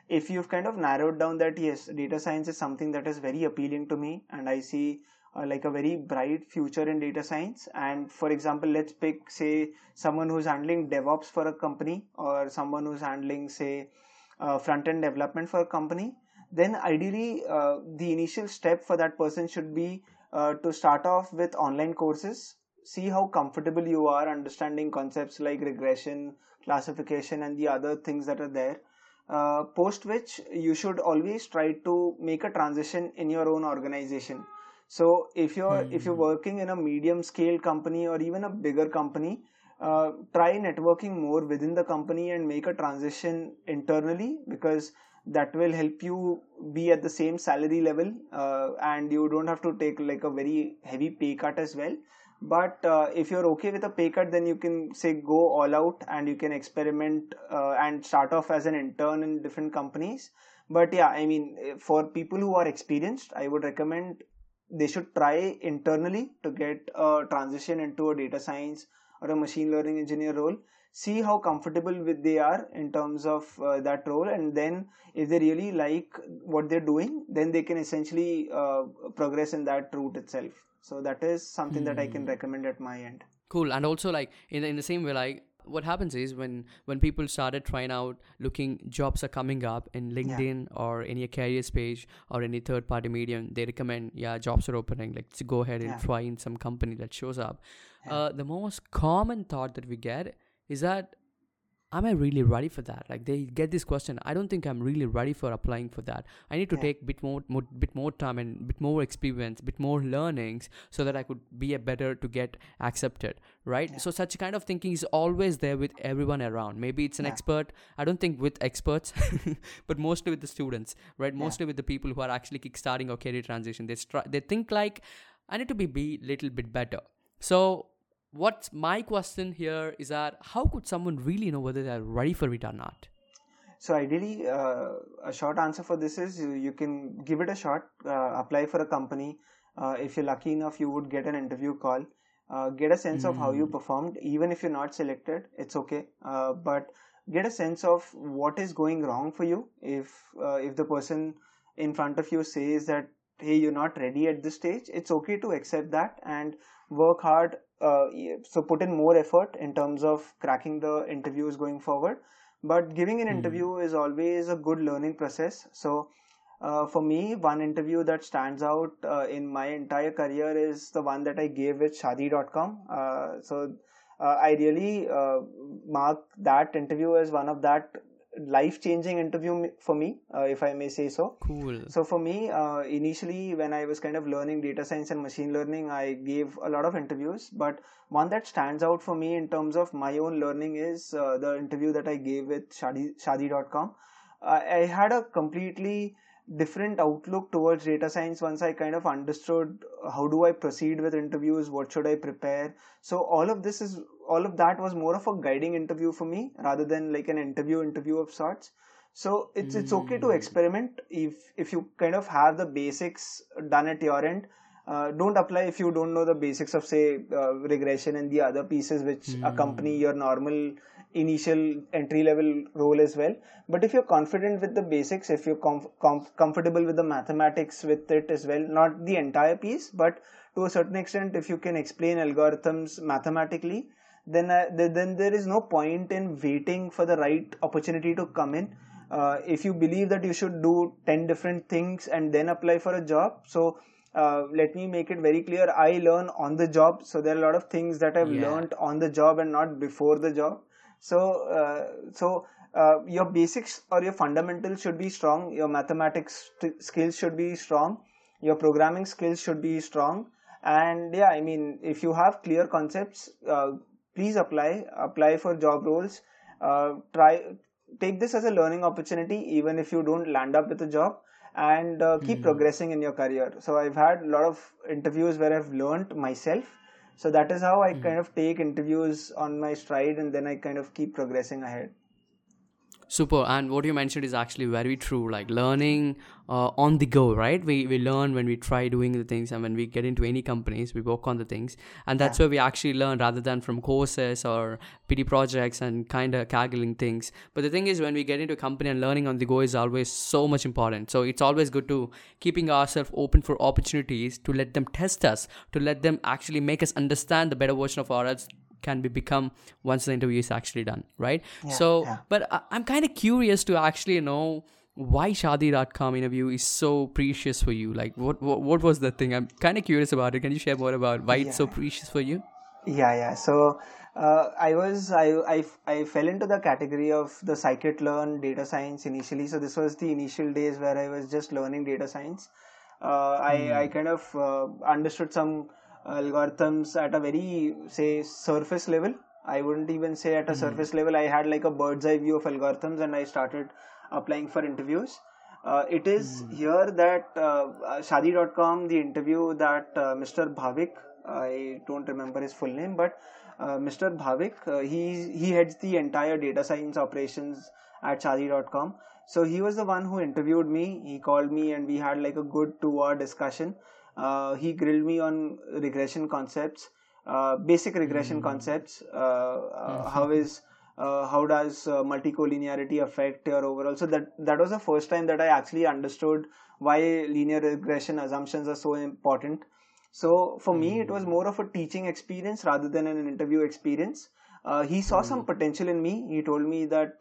If you've kind of narrowed down that yes, data science is something that is very appealing to me, and I see uh, like a very bright future in data science. And for example let's pick say someone who's handling devops for a company or someone who's handling say uh, front end development for a company. Then ideally uh, the initial step for that person should be uh, to start off with online courses see how comfortable you are understanding concepts like regression classification and the other things that are there. Uh, post which you should always try to make a transition in your own organization so if you're if you're working in a medium scale company or even a bigger company uh, try networking more within the company and make a transition internally because that will help you be at the same salary level uh, and you don't have to take like a very heavy pay cut as well. But uh, if you're okay with a pay cut then you can say go all out and you can experiment uh, and start off as an intern in different companies. But yeah i mean for people who are experienced i would recommend they should try internally to get a transition into a data science or a machine learning engineer role see how comfortable with they are in terms of uh, that role and then if they really like what they're doing then they can essentially uh, progress in that route itself. So that is something that i can recommend at my end. Cool. And also like in, in the same way like what happens is when when people started trying out looking jobs are coming up in linkedin yeah. or any careers page or any third party medium they recommend yeah jobs are opening like to go ahead and yeah. try in some company that shows up yeah. uh, the most common thought that we get is that am i really ready for that? Like they get this question i don't think i'm really ready for applying for that. I need to yeah. take bit more, more bit more time and bit more experience bit more learnings so that i could be a better to get accepted right? Yeah. so such kind of thinking is always there with everyone around. Maybe it's an yeah. expert i don't think with experts but mostly with the students right? Mostly with the people who are actually kickstarting or career transition. They stri- they think like i need to be be little bit better. So what's my question here is that how could someone really know whether they're ready for it or not? So ideally, uh, a short answer for this is you, you can give it a shot, uh, apply for a company. Uh, if you're lucky enough, you would get an interview call. Uh, get a sense mm. of how you hmm. performed. Even if you're not selected, it's okay. Uh, but get a sense of what is going wrong for you. If uh, if the person in front of you says that hey, you're not ready at this stage, it's okay to accept that and work hard uh, so put in more effort in terms of cracking the interviews going forward. But giving an mm-hmm. interview is always a good learning process. So uh, for me one interview that stands out uh, in my entire career is the one that i gave with shaadi.com uh, so uh, i really uh, mark that interview as one of that life changing interview for me, uh, if I may say so. Cool. So, for me, uh, initially, when I was kind of learning data science and machine learning, I gave a lot of interviews. But one that stands out for me in terms of my own learning is uh, the interview that I gave with Shaadi, Shaadi.com. I had a completely different outlook towards data science once I kind of understood how do I proceed with interviews, what should I prepare. So all of this is all of that was more of a guiding interview for me rather than like an interview interview of sorts so it's mm. it's okay to hmm. experiment if if you kind of have the basics done at your end uh, don't apply if you don't know the basics of say uh, regression and the other pieces which mm. accompany your normal initial entry level role as well. But if you're confident with the basics if you're com- com- comfortable with the mathematics with it as well not the entire piece but to a certain extent if you can explain algorithms mathematically then uh, then there is no point in waiting for the right opportunity to come in. Uh, if you believe that you should do 10 different things and then apply for a job so uh, let me make it very clear. I learn on the job so there are a lot of things that i've yeah. learned on the job and not before the job so uh, so uh, your basics or your fundamentals should be strong. Your mathematics skills should be strong. Your programming skills should be strong. And yeah i mean if you have clear concepts uh, please apply apply for job roles. Uh, try take this as a learning opportunity even if you don't land up with a job and uh, keep mm. progressing in your career. So i've had a lot of interviews where i've learned myself so that is how i mm. kind of take interviews on my stride and then i kind of keep progressing ahead super. And what you mentioned is actually very true. Like learning uh, on the go right? We, we learn when we try doing the things and when we get into any companies we work on the things. And that's yeah. where we actually learn rather than from courses or pd projects and kind of Kaggling things. But the thing is when we get into a company and learning on the go is always so much important. So it's always good to keeping ourselves open for opportunities to let them test us to let them actually make us understand the better version of ourselves can be become once the interview is actually done right yeah, so yeah. but I, i'm kind of curious to actually know why shaadi.com interview is so precious for you like what what, what was the thing i'm kind of curious about it can you share more about why yeah. it's so precious for you yeah yeah so uh, I was I, I I fell into the category of the scikit-learn data science initially. So this was the initial days where I was just learning data science. Uh, I hmm. I kind of uh, understood some algorithms at a very say surface level. I wouldn't even say at a mm-hmm. surface level. I had like a bird's eye view of algorithms and i started applying for interviews. Uh, it is mm-hmm. here that uh, shaadi.com the interview that uh, mr bhavik i don't remember his full name but uh, mr bhavik uh, he he heads the entire data science operations at shaadi.com so he was the one who interviewed me. He called me and we had like a good two hour discussion uh, he grilled me on regression concepts, uh, basic regression mm-hmm. concepts. Uh, mm-hmm. How is how does multi-collinearity affect your overall? So that that was the first time that I actually understood why linear regression assumptions are so important. So for me, it was more of a teaching experience rather than an interview experience. Uh, he saw some potential in me. He told me that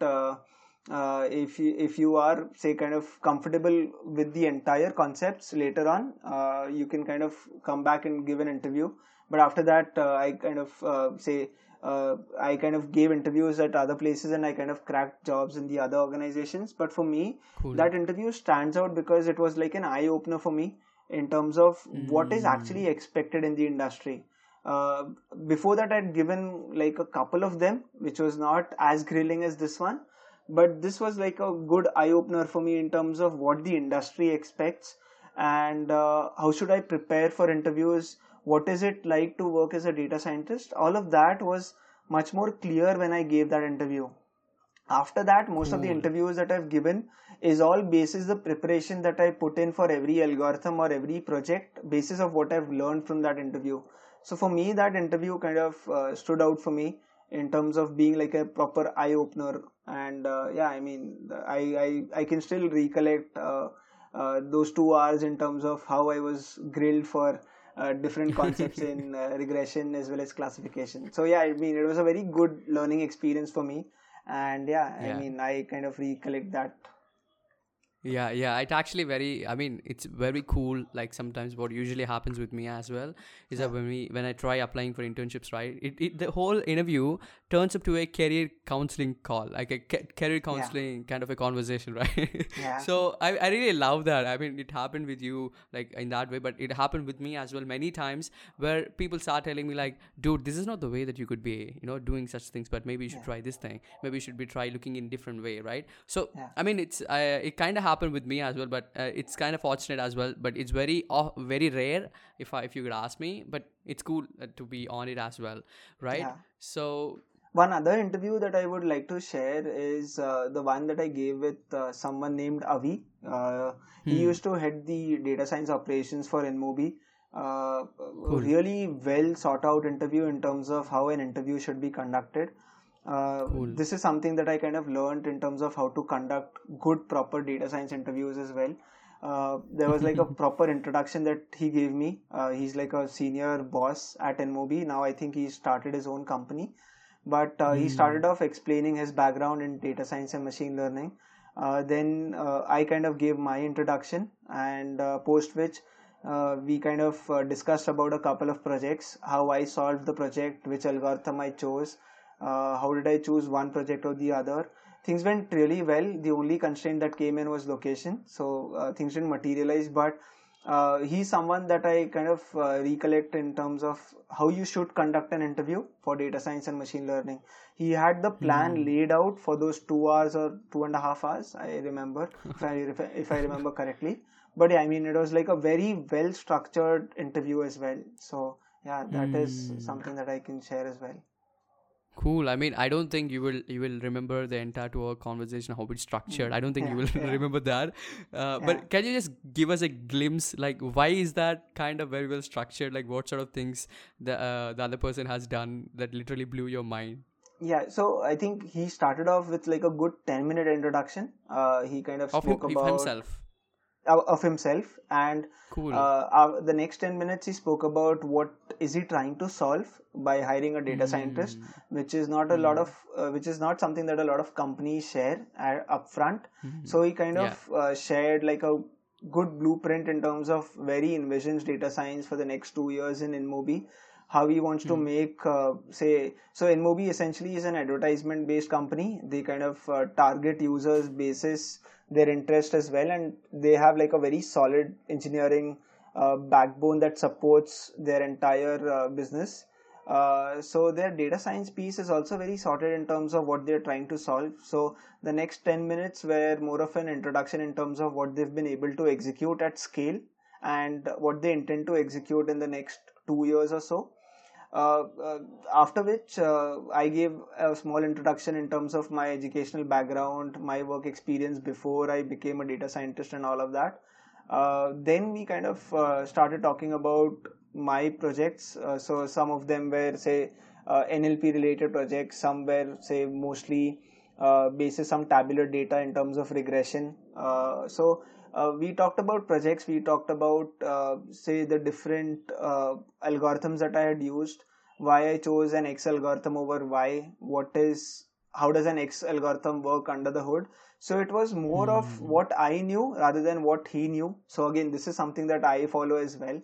uh, if you, if you are say kind of comfortable with the entire concepts later on, uh, you can kind of come back and give an interview. But after that, uh, I kind of uh, say uh, I kind of gave interviews at other places and I kind of cracked jobs in the other organizations. But for me, Cool. that interview stands out because it was like an eye opener for me in terms of what is actually expected in the industry. Uh, before that, I'd given like a couple of them, which was not as grilling as this one, but this was like a good eye opener for me in terms of what the industry expects. And uh, how should I prepare for interviews. What is it like to work as a data scientist? All of that was much more clear when I gave that interview. After that most of the interviews that i've given is all basis the preparation that i put in for every algorithm or every project basis of what i've learned from that interview. So for me that interview kind of uh, stood out for me in terms of being like a proper eye opener and uh, yeah i mean i i, I can still recollect uh, uh, those two hours in terms of how i was grilled for uh, different concepts in uh, regression as well as classification. So yeah i mean it was a very good learning experience for me. And yeah, Yeah. i mean i kind of recollect that Yeah, yeah. It's actually very. I mean, it's very cool. Like sometimes, what usually happens with me as well is that when we when I try applying for internships, right? It, it the whole interview turns up to a career counseling call, like a ca- career counseling kind of a conversation, right? Yeah. so I, I really love that. I mean, it happened with you like in that way, but it happened with me as well many times where people start telling me like, dude, this is not the way that you could be, you know, doing such things. But maybe you should try this thing. Maybe you should be try looking in different way, right? So Yeah. I mean, it's uh, it kind of happened with me as well, but uh, it's kind of fortunate as well. But it's very uh, very rare if I, if you could ask me. But it's cool uh, to be on it as well, right? Yeah. So one other interview that i would like to share is uh, the one that i gave with uh, someone named avi uh, he used to head the data science operations for InMobi uh, really well sought out interview in terms of how an interview should be conducted uh, this is something that i kind of learned in terms of how to conduct good proper data science interviews as well. Uh, there was like a proper introduction that he gave me. Uh, he's like a senior boss at InMobi now i think he started his own company. But uh, he started off explaining his background in data science and machine learning. Uh, then uh, i kind of gave my introduction and uh, post which uh, we kind of uh, discussed about a couple of projects how i solved the project which algorithm i chose uh, how did i choose one project or the other things went really well the only constraint that came in was location so uh, things didn't materialize but uh, he's someone that I kind of uh, recollect in terms of how you should conduct an interview for data science and machine learning. He had the plan laid out for those two hours or two and a half hours. I remember, if I if I- if I remember correctly. But yeah, I mean, it was like a very well structured interview as well. So yeah, that is something that I can share as well. Cool. I mean, I don't think you will you will remember the entire two hour conversation how it's structured. I don't think you will remember that. Uh, But can you just give us a glimpse, like why is that kind of very well structured? Like what sort of things the uh, the other person has done that literally blew your mind? Yeah, so I think he started off with like a good 10 minute introduction. Uh, he kind of Of, him, spoke of about himself. Of himself. And Cool. uh, uh, the next 10 minutes he spoke about what is he trying to solve by hiring a data scientist Hmm. which is not a lot of uh, which is not something that a lot of companies share uh, upfront. So he kind of uh, shared like a good blueprint in terms of where he envisions data science for the next two years in InMobi how he wants to make uh, say so InMobi essentially is an advertisement based company. They kind of uh, target users basis their interest as well and they have like a very solid engineering uh, backbone that supports their entire uh, business. Uh, so their data science piece is also very sorted in terms of what they're trying to solve. So the next 10 minutes were more of an introduction in terms of what they've been able to execute at scale and what they intend to execute in the next two years or so after which uh, I gave a small introduction in terms of my educational background, my work experience before I became a data scientist, and all of that. Uh, then we kind of uh, started talking about my projects. Uh, so some of them were, say, uh, NLP related projects, some were, say, mostly uh, basis some tabular data in terms of regression. Uh, so uh, we talked about projects we talked about uh, say the different uh, algorithms that i had used why i chose an x algorithm over y what is how does an x algorithm work under the hood so it was more mm. of hmm. what i knew rather than what he knew so again this is something that i follow as well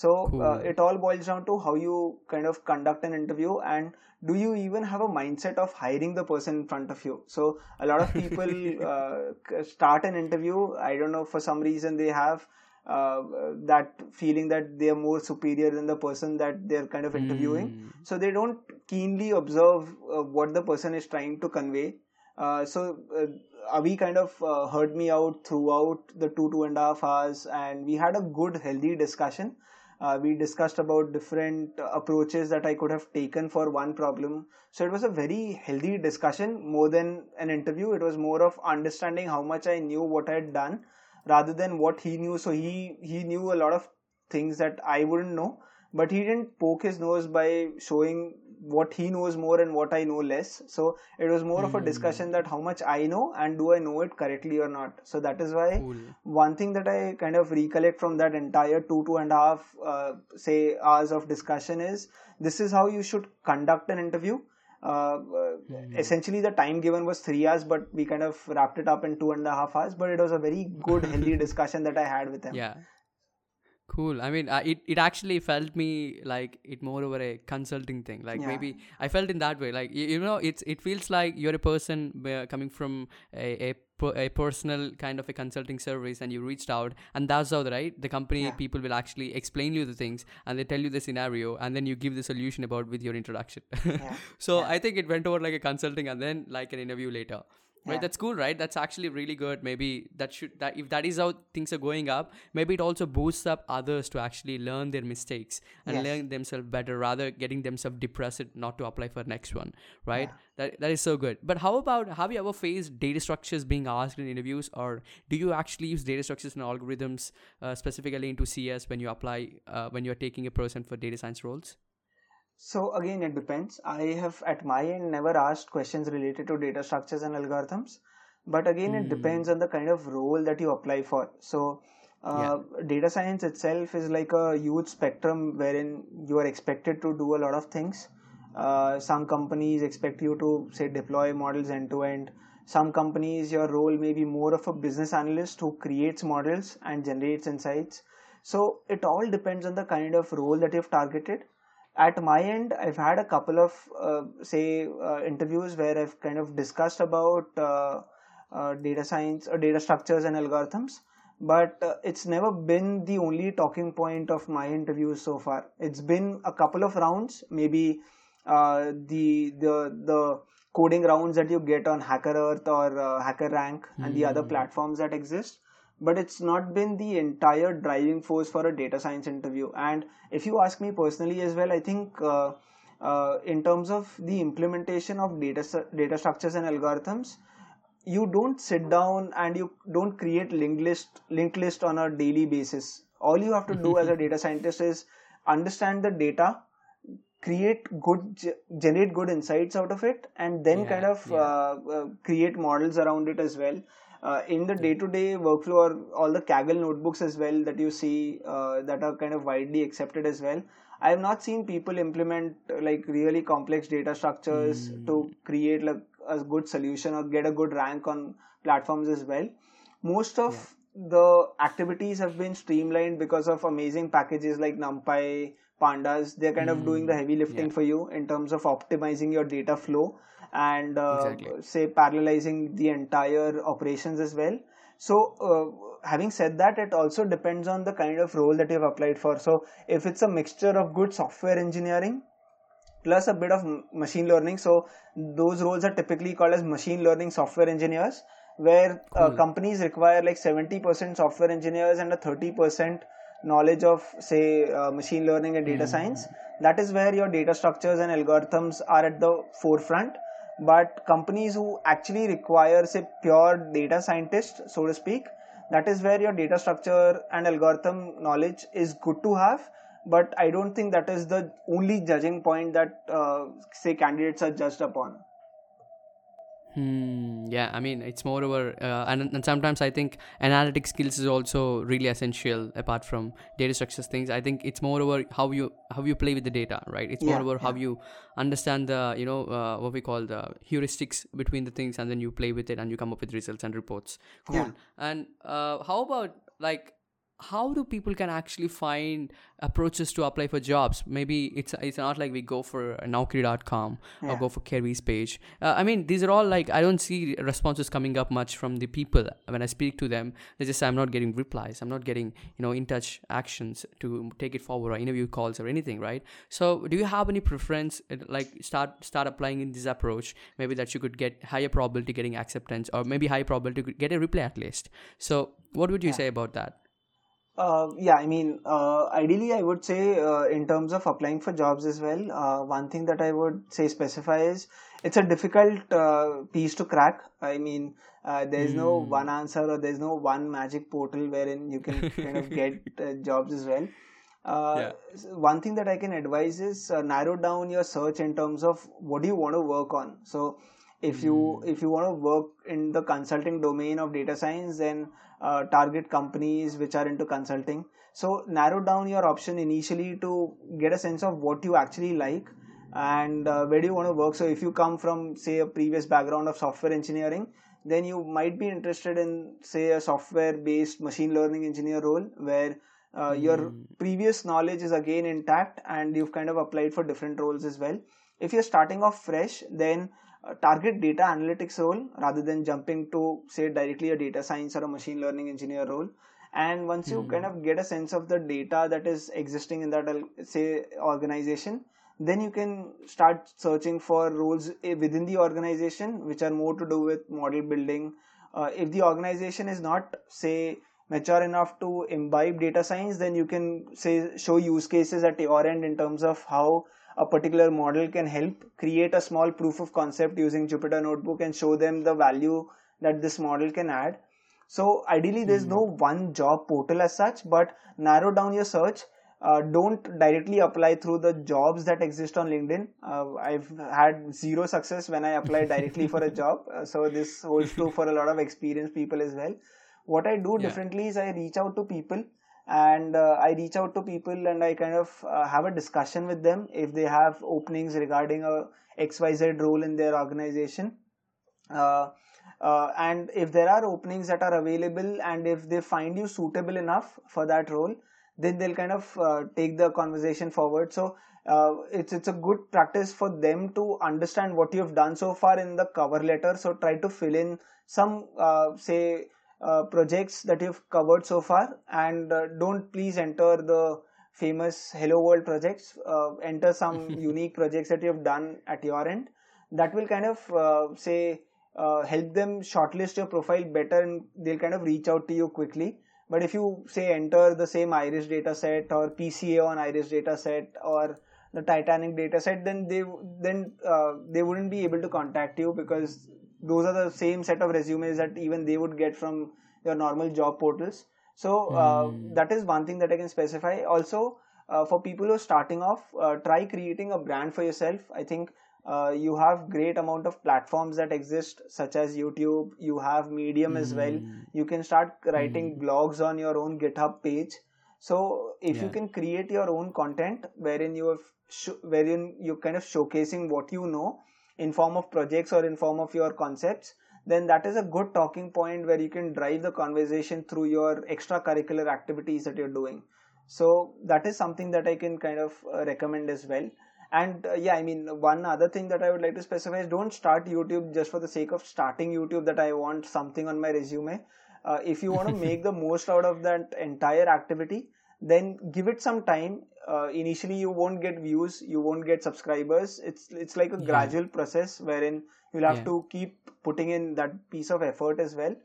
so uh, cool. uh, it all boils down to how you kind of conduct an interview and do you even have a mindset of hiring the person in front of you so a lot of people uh, start an interview i don't know for some reason they have uh, that feeling that they are more superior than the person that they're kind of interviewing mm. so they don't keenly observe uh, what the person is trying to convey uh, so uh, Avi kind of uh, heard me out throughout the two two and a half hours, and we had a good, healthy discussion. Uh, we discussed about different approaches that I could have taken for one problem. So it was a very healthy discussion, more than an interview. It was more of understanding how much I knew what I had done, rather than what he knew. So he he knew a lot of things that I wouldn't know, but he didn't poke his nose by showing what he knows more and what I know less. So it was more mm. of a discussion that how much I know and do I know it correctly or not. So that is why cool. one thing that I kind of recollect from that entire two two and a half uh, say hours of discussion is this is how you should conduct an interview. Uh, mm. essentially the time given was three hours but we kind of wrapped it up in two and a half hours but it was a very good healthy discussion that i had with him yeah cool i mean uh, it, it actually felt me like it more over a consulting thing like yeah. maybe i felt in that way like you, you, know it's it feels like you're a person coming from a, a a personal kind of a consulting service and you reached out and that's how right the company yeah. people will actually explain you the things and they tell you the scenario and then you give the solution about with your introduction yeah. so i think it went over like a consulting and then like an interview later right yeah. that's cool right that's actually really good maybe that should that if that is how things are going up maybe it also boosts up others to actually learn their mistakes and yes. learn themselves better rather getting themselves depressed not to apply for next one right yeah. that that is so good but how about have you ever faced data structures being asked in interviews or do you actually use data structures and algorithms uh, specifically into cs when you apply uh, when you're taking a person for data science roles so again, it depends. I have at my end never asked questions related to data structures and algorithms, but again, mm. it depends hmm. on the kind of role that you apply for. So uh, yeah. data science itself is like a huge spectrum wherein you are expected to do a lot of things. Uh, some companies expect you to say deploy models end to end. Some companies, your role may be more of a business analyst who creates models and generates insights. So it all depends on the kind of role that you've targeted at my end i've had a couple of uh, say uh, interviews where i've kind of discussed about uh, uh data science or uh, data structures and algorithms but uh, it's never been the only talking point of my interviews so far it's been a couple of rounds maybe the the the coding rounds that you get on HackerEarth or HackerRank and the other hmm. platforms that exist but it's not been the entire driving force for a data science interview. And if you ask me personally as well i think uh, uh, in terms of the implementation of data data structures and algorithms you don't sit down and you don't create linked list linked list on a daily basis. All you have to do as a data scientist is understand the data create good generate good insights out of it and then yeah, kind of yeah. uh, uh, create models around it as well uh, in the day-to-day workflow or all the Kaggle notebooks as well that you see uh, that are kind of widely accepted as well. I have not seen people implement like really complex data structures mm. to create like a good solution or get a good rank on platforms as well. Most of yeah. the activities have been streamlined because of amazing packages like NumPy, Pandas. They're kind mm. of doing the hmm. heavy lifting yeah. for you in terms of optimizing your data flow and uh, exactly. say parallelizing the entire operations as well so uh, having said that it also depends on the kind of role that you've applied for so if it's a mixture of good software engineering plus a bit of machine learning so those roles are typically called as machine learning software engineers where uh, cool. uh, companies require like 70% software engineers and a 30% knowledge of say uh, machine learning and data mm. science that is where your data structures and algorithms are at the forefront but companies who actually require say pure data scientist so to speak that is where your data structure and algorithm knowledge is good to have. But i don't think that is the only judging point that uh, say candidates are judged upon Hmm, yeah, I mean, it's moreover, uh, and, and sometimes I think analytic skills is also really essential apart from data structures things. I think it's more moreover how you how you play with the data, right? It's Yeah, moreover how you understand the you know uh, what we call the heuristics between the things, and then you play with it and you come up with results and reports. Cool. Yeah. And uh, how about like how do people can actually find approaches to apply for jobs? Maybe it's it's not like we go for naukri.com or go for Kerry's page. Uh, i mean these are all like i don't see responses coming up much from the people when i speak to them. They just say i'm not getting replies. I'm not getting you know in touch actions to take it forward or interview calls or anything right? So do you have any preference uh, like start start applying in this approach? Maybe that you could get higher probability getting acceptance or maybe higher probability to get a reply at least. So what would you say about that Uh, yeah, I mean, uh, ideally, I would say uh, in terms of applying for jobs as well, uh, one thing that I would say specify is it's a difficult uh, piece to crack. I mean, uh, there's no Hmm. one answer or there's no one magic portal wherein you can kind of get uh, jobs as well. Uh, Yeah. one thing that I can advise is uh, narrow down your search in terms of what do you want to work on. So, if you Hmm. if you want to work in the consulting domain of data science, then uh, target companies which are into consulting. So narrow down your option initially to get a sense of what you actually like and uh, where do you want to work. So if you come from say a previous background of software engineering, then you might be interested in say a software based machine learning engineer role where uh, your Hmm. previous knowledge is again intact and you've kind of applied for different roles as well. If you're starting off fresh, then target data analytics role rather than jumping to say directly a data science or a machine learning engineer role and once you Hmm. kind of get a sense of the data that is existing in that uh, say organization then you can start searching for roles eh, within the organization which are more to do with model building uh, if the organization is not say mature enough to imbibe data science then you can say show use cases at your end in terms of how a particular model can help create a small proof of concept using Jupyter Notebook and show them the value that this model can add. So ideally, there's no one job portal as such, but narrow down your search. Uh, don't directly apply through the jobs that exist on LinkedIn. Uh, I've had zero success when I applied directly for a job. Uh, so this holds true for a lot of experienced people as well. What I do Yeah. differently is I reach out to people and uh, I reach out to people and I kind of uh, have a discussion with them if they have openings regarding a XYZ role in their organization. Uh, uh, and if there are openings that are available and if they find you suitable enough for that role, then they'll kind of uh, take the conversation forward. So uh, it's it's a good practice for them to understand what you've done so far in the cover letter. So try to fill in some say uh, projects that you've covered so far, and uh, don't please enter the famous Hello World projects. Uh, enter some unique projects that you've done at your end. That will kind of uh, say uh, help them shortlist your profile better, and they'll kind of reach out to you quickly. But if you say enter the same Iris data set or PCA on Iris data set or the Titanic data set, then they then uh, they wouldn't be able to contact you because those are the same set of resumes that even they would get from your normal job portals. So uh, Hmm. that is one thing that I can specify. Also, uh, for people who are starting off, uh, try creating a brand for yourself. I think uh, you have great amount of platforms that exist, such as YouTube. You have Medium as well. Hmm. You can start writing blogs on your own GitHub page. So if you can create your own content, wherein you have sh- wherein you're kind of showcasing what you know in form of projects or in form of your concepts then that is a good talking point where you can drive the conversation through your extracurricular activities that you're doing. So that is something that i can kind of uh, recommend as well. And uh, yeah i mean one other thing that i would like to specify is don't start youtube just for the sake of starting youtube that i want something on my resume. Uh, if you want to make the most out of that entire activity then give it some time uh, initially you won't get views you won't get subscribers it's it's like a Yeah. gradual process wherein you'll have Yeah. to keep putting in that piece of effort as well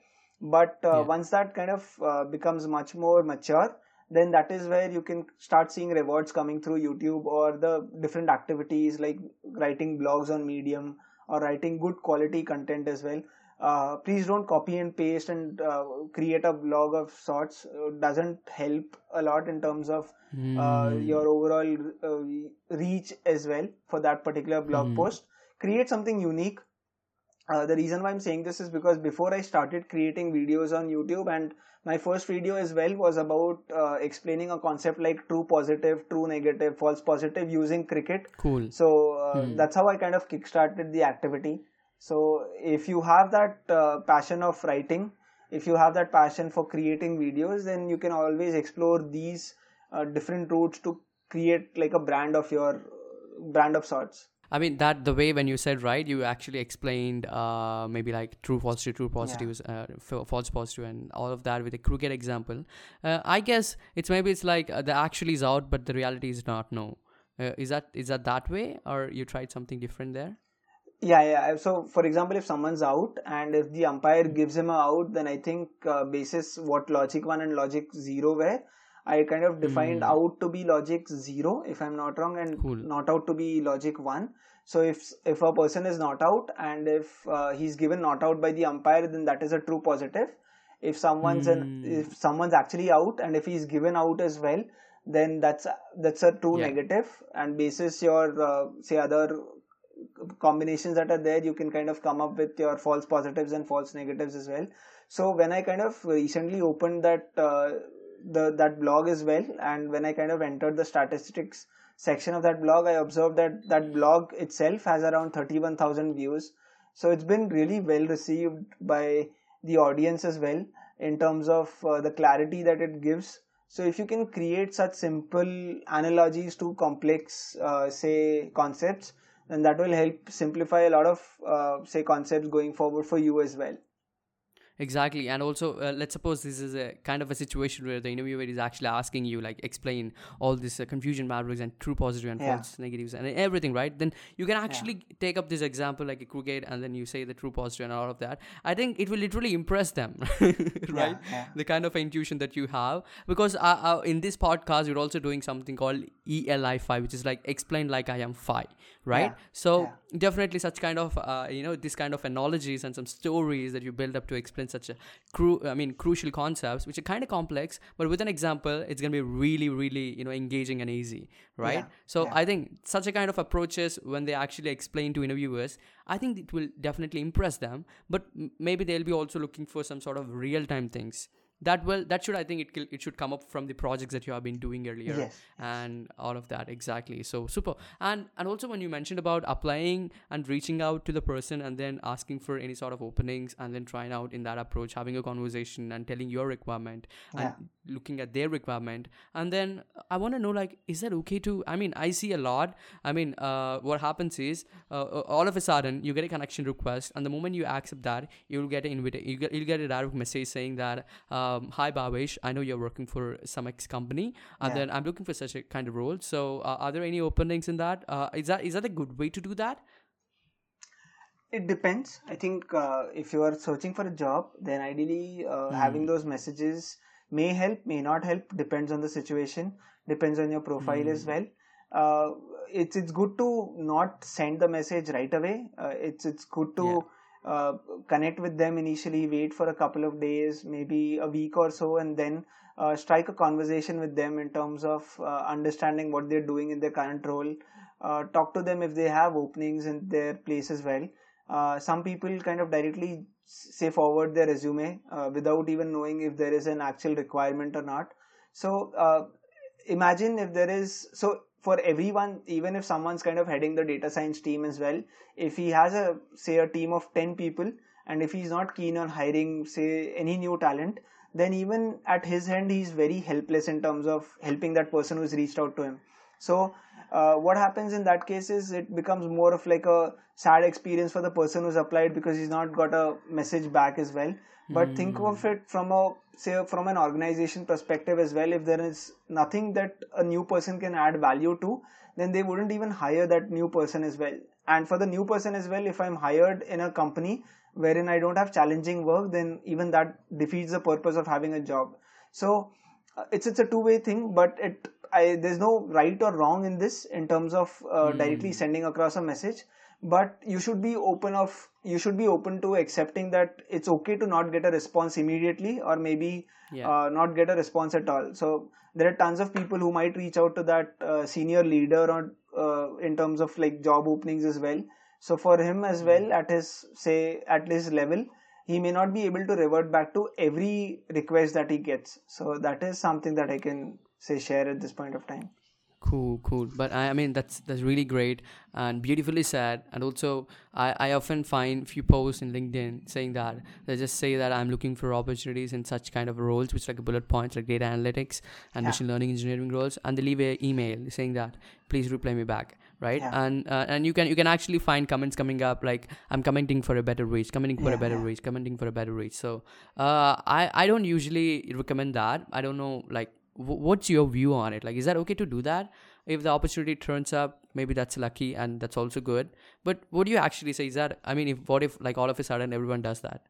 but uh, Yeah. once that kind of uh, becomes much more mature then that is where you can start seeing rewards coming through youtube or the different activities like writing blogs on medium or writing good quality content as well uh, please don't copy and paste and uh, create a blog of sorts uh, doesn't help a lot in terms of uh, Hmm. your overall uh, reach as well for that particular blog Hmm. post create something unique uh, the reason why I'm saying this is because before I started creating videos on YouTube, and my first video as well was about uh, explaining a concept like true positive, true negative, false positive using cricket. Cool. So uh, that's how I kind of kickstarted the activity. So if you have that uh, passion of writing, if you have that passion for creating videos, then you can always explore these uh, different routes to create like a brand of your brand of sorts. I mean that the way when you said right, you actually explained uh, maybe like true positive, true positives, uh, f- false positive, and all of that with a crooked example. Uh, I guess it's maybe it's like uh, the actually is out, but the reality is not. No, uh, is that is that that way, or you tried something different there? Yeah, yeah. So, for example, if someone's out and if the umpire gives him a out, then I think uh, basis what logic one and logic zero were, I kind of defined out to be logic zero, if I'm not wrong, and Cool. not out to be logic one. So, if if a person is not out and if uh, he's given not out by the umpire, then that is a true positive. If someone's an, if someone's actually out and if he's given out as well, then that's that's a true Yeah. negative. And basis your uh, say other combinations that are there you can kind of come up with your false positives and false negatives as well. So when i kind of recently opened that uh, the that blog as well and when i kind of entered the statistics section of that blog i observed that that blog itself has around 31000 views. So it's been really well received by the audience as well in terms of uh, the clarity that it gives. So if you can create such simple analogies to complex uh, say concepts then that will help simplify a lot of uh, say concepts going forward for you as well Exactly, and also uh, let's suppose this is a kind of a situation where the interviewer is actually asking you like explain all this uh, confusion matrix and true positive and Yeah. false negatives and everything, right? Then you can actually take up this example like a cricket, and then you say the true positive and all of that. I think it will literally impress them, right? yeah. The kind of intuition that you have, because uh, uh, in this podcast you're also doing something called ELI five, which is like explain like I am five, right? Yeah. So Yeah. definitely such kind of uh, you know this kind of analogies and some stories that you build up to explain such a cru- i mean crucial concepts which are kind of complex but with an example it's going to be really really you know engaging and easy right Yeah, so i think such a kind of approaches when they actually explain to interviewers i think it will definitely impress them but m- maybe they'll be also looking for some sort of real time things that will that should i think it, it should come up from the projects that you have been doing earlier Yes, and all of that exactly. So super. And and also when you mentioned about applying and reaching out to the person and then asking for any sort of openings and then trying out in that approach having a conversation and telling your requirement and looking at their requirement. And then i want to know like is that okay to i mean i see a lot. I mean uh, what happens is uh, all of a sudden you get a connection request and the moment you accept that you'll get an invitation you get, you'll get a direct message saying that um, hi Bhavesh i know you're working for some ex company and Yeah. then i'm looking for such a kind of role. So uh, are there any openings in that? Uh, is that is that a good way to do that? It depends. I think uh, if you are searching for a job then ideally uh, having those messages may help may not help. Depends on the situation. Depends on your profile as well. Uh, it's it's good to not send the message right away. Uh, it's it's good to uh, connect with them initially wait for a couple of days maybe a week or so and then uh, strike a conversation with them in terms of uh, understanding what they're doing in their current role. Uh, talk to them if they have openings in their place as well. Uh, some people kind of directly say forward their resume without even knowing if there is an actual requirement or not. So imagine if there is so for everyone even if someone's kind of heading the data science team as well if he has a say a team of 10 people and if he's not keen on hiring say any new talent then even at his end he's very helpless in terms of helping that person who's reached out to him. So uh, what happens in that case is it becomes more of like a sad experience for the person who's applied because he's not got a message back as well. But think of it from a say from an organization perspective as well. If there is nothing that a new person can add value to then they wouldn't even hire that new person as well. And for the new person as well if i'm hired in a company wherein i don't have challenging work then even that defeats the purpose of having a job. So uh, it's it's a two way thing but it I, there's no right or wrong in this in terms of uh, directly sending across a message but you should be open of you should be open to accepting that it's okay to not get a response immediately or maybe Yeah. uh, not get a response at all. So there are tons of people who might reach out to that uh, senior leader or uh, in terms of like job openings as well. So for him as well at his say at his level he may not be able to revert back to every request that he gets. So that is something that i can say share at this point of time. Cool cool. But I, I mean that's that's really great and beautifully said. And also I, I often find few posts in linkedin saying that they just say that i'm looking for opportunities in such kind of roles which like bullet points like data analytics and Yeah. machine learning engineering roles. And they leave a email saying that please reply me back right? Yeah. and uh, and you can you can actually find comments coming up like i'm commenting for a better reach commenting for Yeah, a better reach commenting for a better reach so uh i i don't usually recommend that. I don't know like what's your view on it? Like is that okay to do that? If the opportunity turns up maybe that's lucky and that's also good. But what do you actually say? Is that i mean if what if like all of a sudden everyone does that?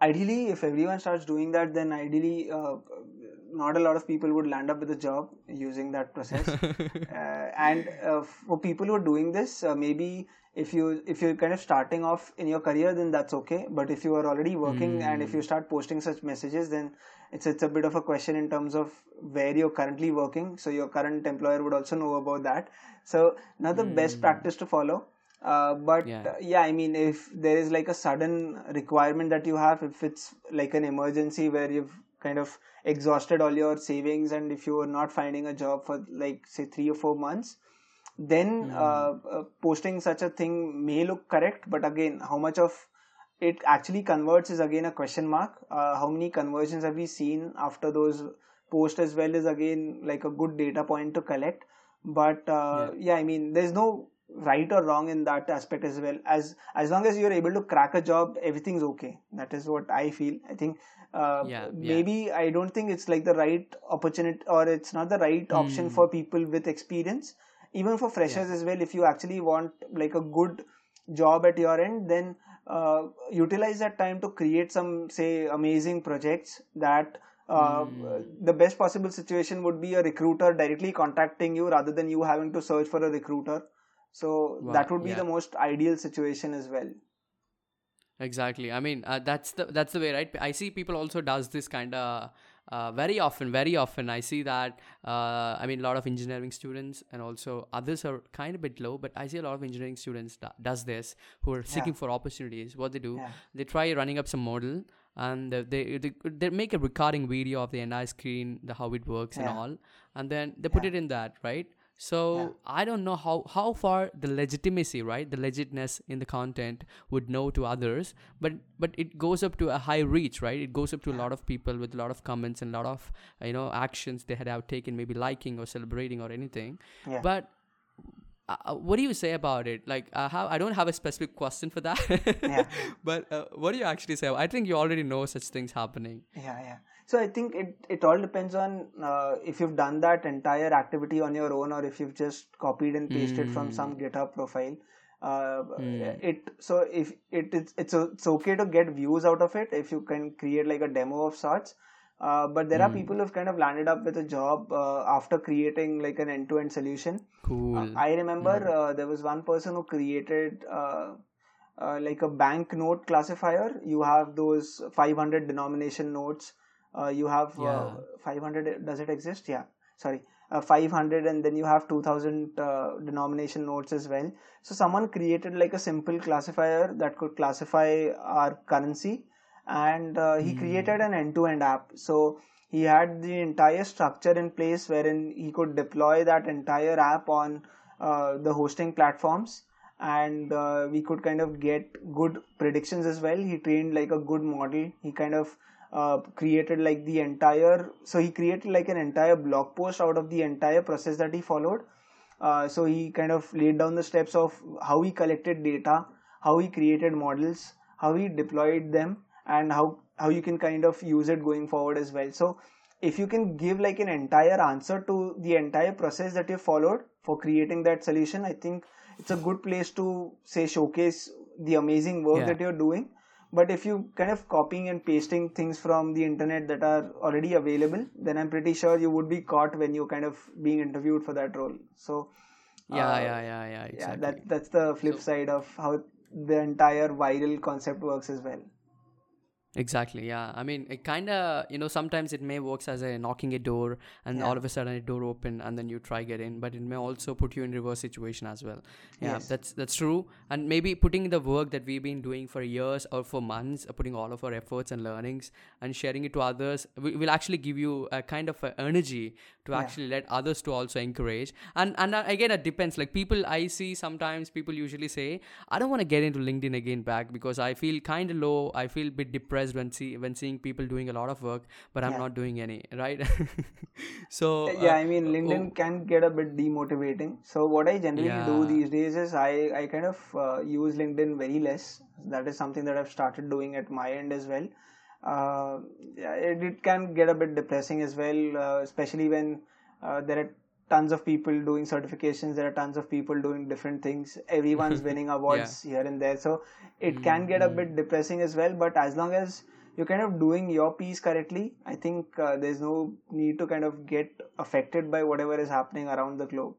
Ideally if everyone starts doing that then ideally uh, not a lot of people would land up with a job using that process. Uh, and uh, for people who are doing this uh, maybe if you if you're kind of starting off in your career then that's okay. But if you are already working and if you start posting such messages then it's it's a bit of a question in terms of where you're currently working. So your current employer would also know about that. So not the best practice to follow. Uh, but Yeah. uh, yeah i mean if there is like a sudden requirement that you have if it's like an emergency where you've kind of exhausted all your savings and if you are not finding a job for like say 3 or 4 months then uh, uh, posting such a thing may look correct but again how much of it actually converts is again a question mark. Uh, how many conversions have we seen after those posts as well is again like a good data point to collect. But uh, yeah. i mean there's no right or wrong in that aspect as well. As as long as you're able to crack a job everything's okay. That is what i feel. I think uh, Yeah, yeah. maybe i don't think it's like the right opportunity or it's not the right option for people with experience even for freshers as well if you actually want like a good job at your end then uh, utilize that time to create some say amazing projects that uh, the best possible situation would be a recruiter directly contacting you rather than you having to search for a recruiter. So Wow, that would be yeah. the most ideal situation as well. Exactly. I mean uh, that's the that's the way right? I see people also does this kind of uh, very often very often i see that uh, i mean a lot of engineering students and also others are kind of bit low but i see a lot of engineering students da- does this who are seeking for opportunities what they do Yeah. they try running up some model and they, they they make a recording video of the entire screen the how it works and all and then they put Yeah. it in that right so I don't know how how far the legitimacy, right, the legitness in the content would know to others, but but it goes up to a high reach, right? It goes up to a lot of people with a lot of comments and a lot of you know actions they had have taken, maybe liking or celebrating or anything. Yeah. But uh, uh, what do you say about it? Like, uh, how I don't have a specific question for that. Yeah. but uh, what do you actually say? I think you already know such things happening. yeah yeah so i think it it all depends on uh, if you've done that entire activity on your own or if you've just copied and pasted from some github profile uh, it so if it it's it's, it's okay to get views out of it if you can create like a demo of sorts uh, but there are people who've kind of landed up with a job uh, after creating like an end-to-end solution Cool. uh, I remember uh, there was one person who created uh, uh, like a bank note classifier. You have those 500 denomination notes. Uh, you have uh, 500. Does it exist? Yeah. Sorry. Uh, 500 and then you have 2000 uh, denomination notes as well. So someone created like a simple classifier that could classify our currency and uh, he created an end-to-end app. So he had the entire structure in place wherein he could deploy that entire app on uh, the hosting platforms and uh, we could kind of get good predictions as well he trained like a good model he kind of uh, created like the entire so he created like an entire blog post out of the entire process that he followed. Uh, so he kind of laid down the steps of how he collected data how he created models how he deployed them and how how you can kind of use it going forward as well. So if you can give like an entire answer to the entire process that you followed for creating that solution i think it's a good place to say showcase the amazing work Yeah. that you're doing but if you kind of copying and pasting things from the internet that are already available then i'm pretty sure you would be caught when you're kind of being interviewed for that role so Yeah, uh, yeah, yeah, yeah. Exactly. yeah that that's the flip side of how the entire viral concept works as well Exactly. Yeah. I mean, it kind of, you know, sometimes it may works as a knocking a door and Yeah. all of a sudden a door open and then you try get in, but it may also put you in reverse situation as well. Yeah, Yes. that's that's true. And maybe putting the work that we've been doing for years or for months, uh, putting all of our efforts and learnings and sharing it to others will, will actually give you a kind of a energy to Yeah. actually let others to also encourage. And and uh, again, it depends. Like people I see sometimes people usually say, I don't want to get into LinkedIn again back because I feel kind of low. I feel a bit depressed when see when seeing people doing a lot of work, but I'm Yeah. not doing any. Right? so yeah uh, i mean linkedin oh, can get a bit demotivating so what i generally do these days is i i kind of uh, use linkedin very less that is something that i've started doing at my end as well uh, it, it can get a bit depressing as well uh, especially when uh, there are tons of people doing certifications there are tons of people doing different things everyone's winning yeah. awards here and there so it can get a Mm-hmm. bit depressing as well but as long as you're kind of doing your piece correctly i think uh, there's no need to kind of get affected by whatever is happening around the globe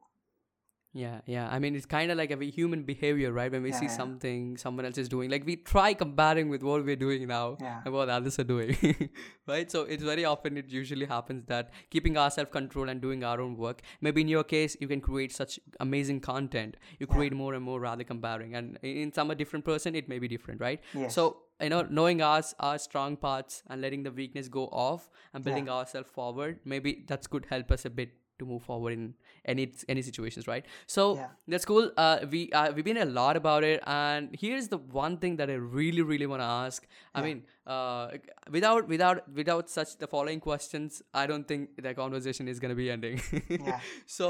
Yeah, yeah. I mean, it's kind of like a human behavior, right? When we yeah see yeah something someone else is doing, like we try comparing with what we're doing now yeah and what others are doing, right? So it's very often it usually happens that keeping our self control and doing our own work. Maybe in your case, you can create such amazing content. You create more and more rather comparing, and in some a different person, it may be different, right? yes So you know, knowing us, our strong parts, and letting the weakness go off and building ourselves forward, maybe that's could help us a bit to move forward in any any situations right? So yeah. that's cool. Uh we uh, we've been a lot about it. And here's the one thing that i really really want to ask. I yeah. mean uh without without without such the following questions i don't think the conversation is going to be ending. Yeah. So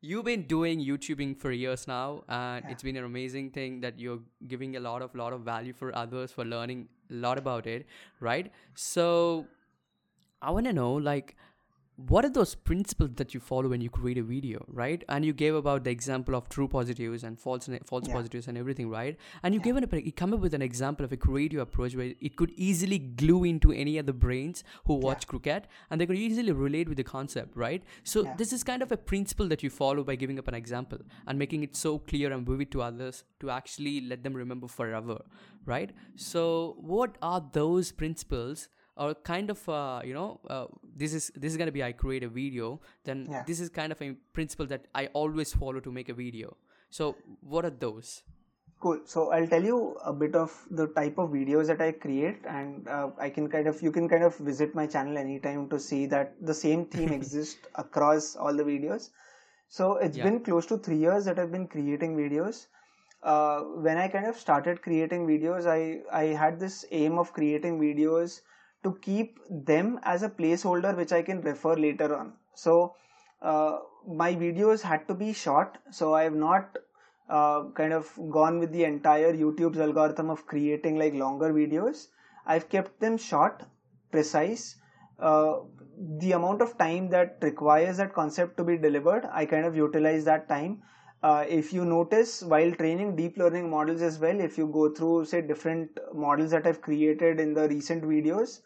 you've been doing youtubing for years now and yeah. it's been an amazing thing that you're giving a lot of lot of value for others for learning a lot about it right? So I want to know like what are those principles that you follow when you create a video, right? And you gave about the example of true positives and false ne- false yeah positives and everything, right? And you yeah given a you come up with an example of a creative approach where it could easily glue into any other brains who yeah watch cricket and they could easily relate with the concept, right? So yeah this is kind of a principle that you follow by giving up an example and making it so clear and vivid to others to actually let them remember forever, right? So what are those principles? Or kind of uh, you know uh, this is this is going to be i create a video then yeah this is kind of a principle that i always follow to make a video so what are those Cool. So I'll tell you a bit of the type of videos that I create, and uh, I can kind of you can kind of visit my channel anytime to see that the same theme exists across all the videos. So it's yeah been close to three years that I've been creating videos. Uh, when I kind of started creating videos, I I had this aim of creating videos to keep them as a placeholder which I can refer later on. So uh, my videos had to be short, so I have not uh, kind of gone with the entire YouTube's algorithm of creating like longer videos. I've kept them short, precise. Uh, the amount of time that requires that concept to be delivered, I kind of utilize that time. Uh, if you notice while training deep learning models as well, if you go through say different models that I've created in the recent videos,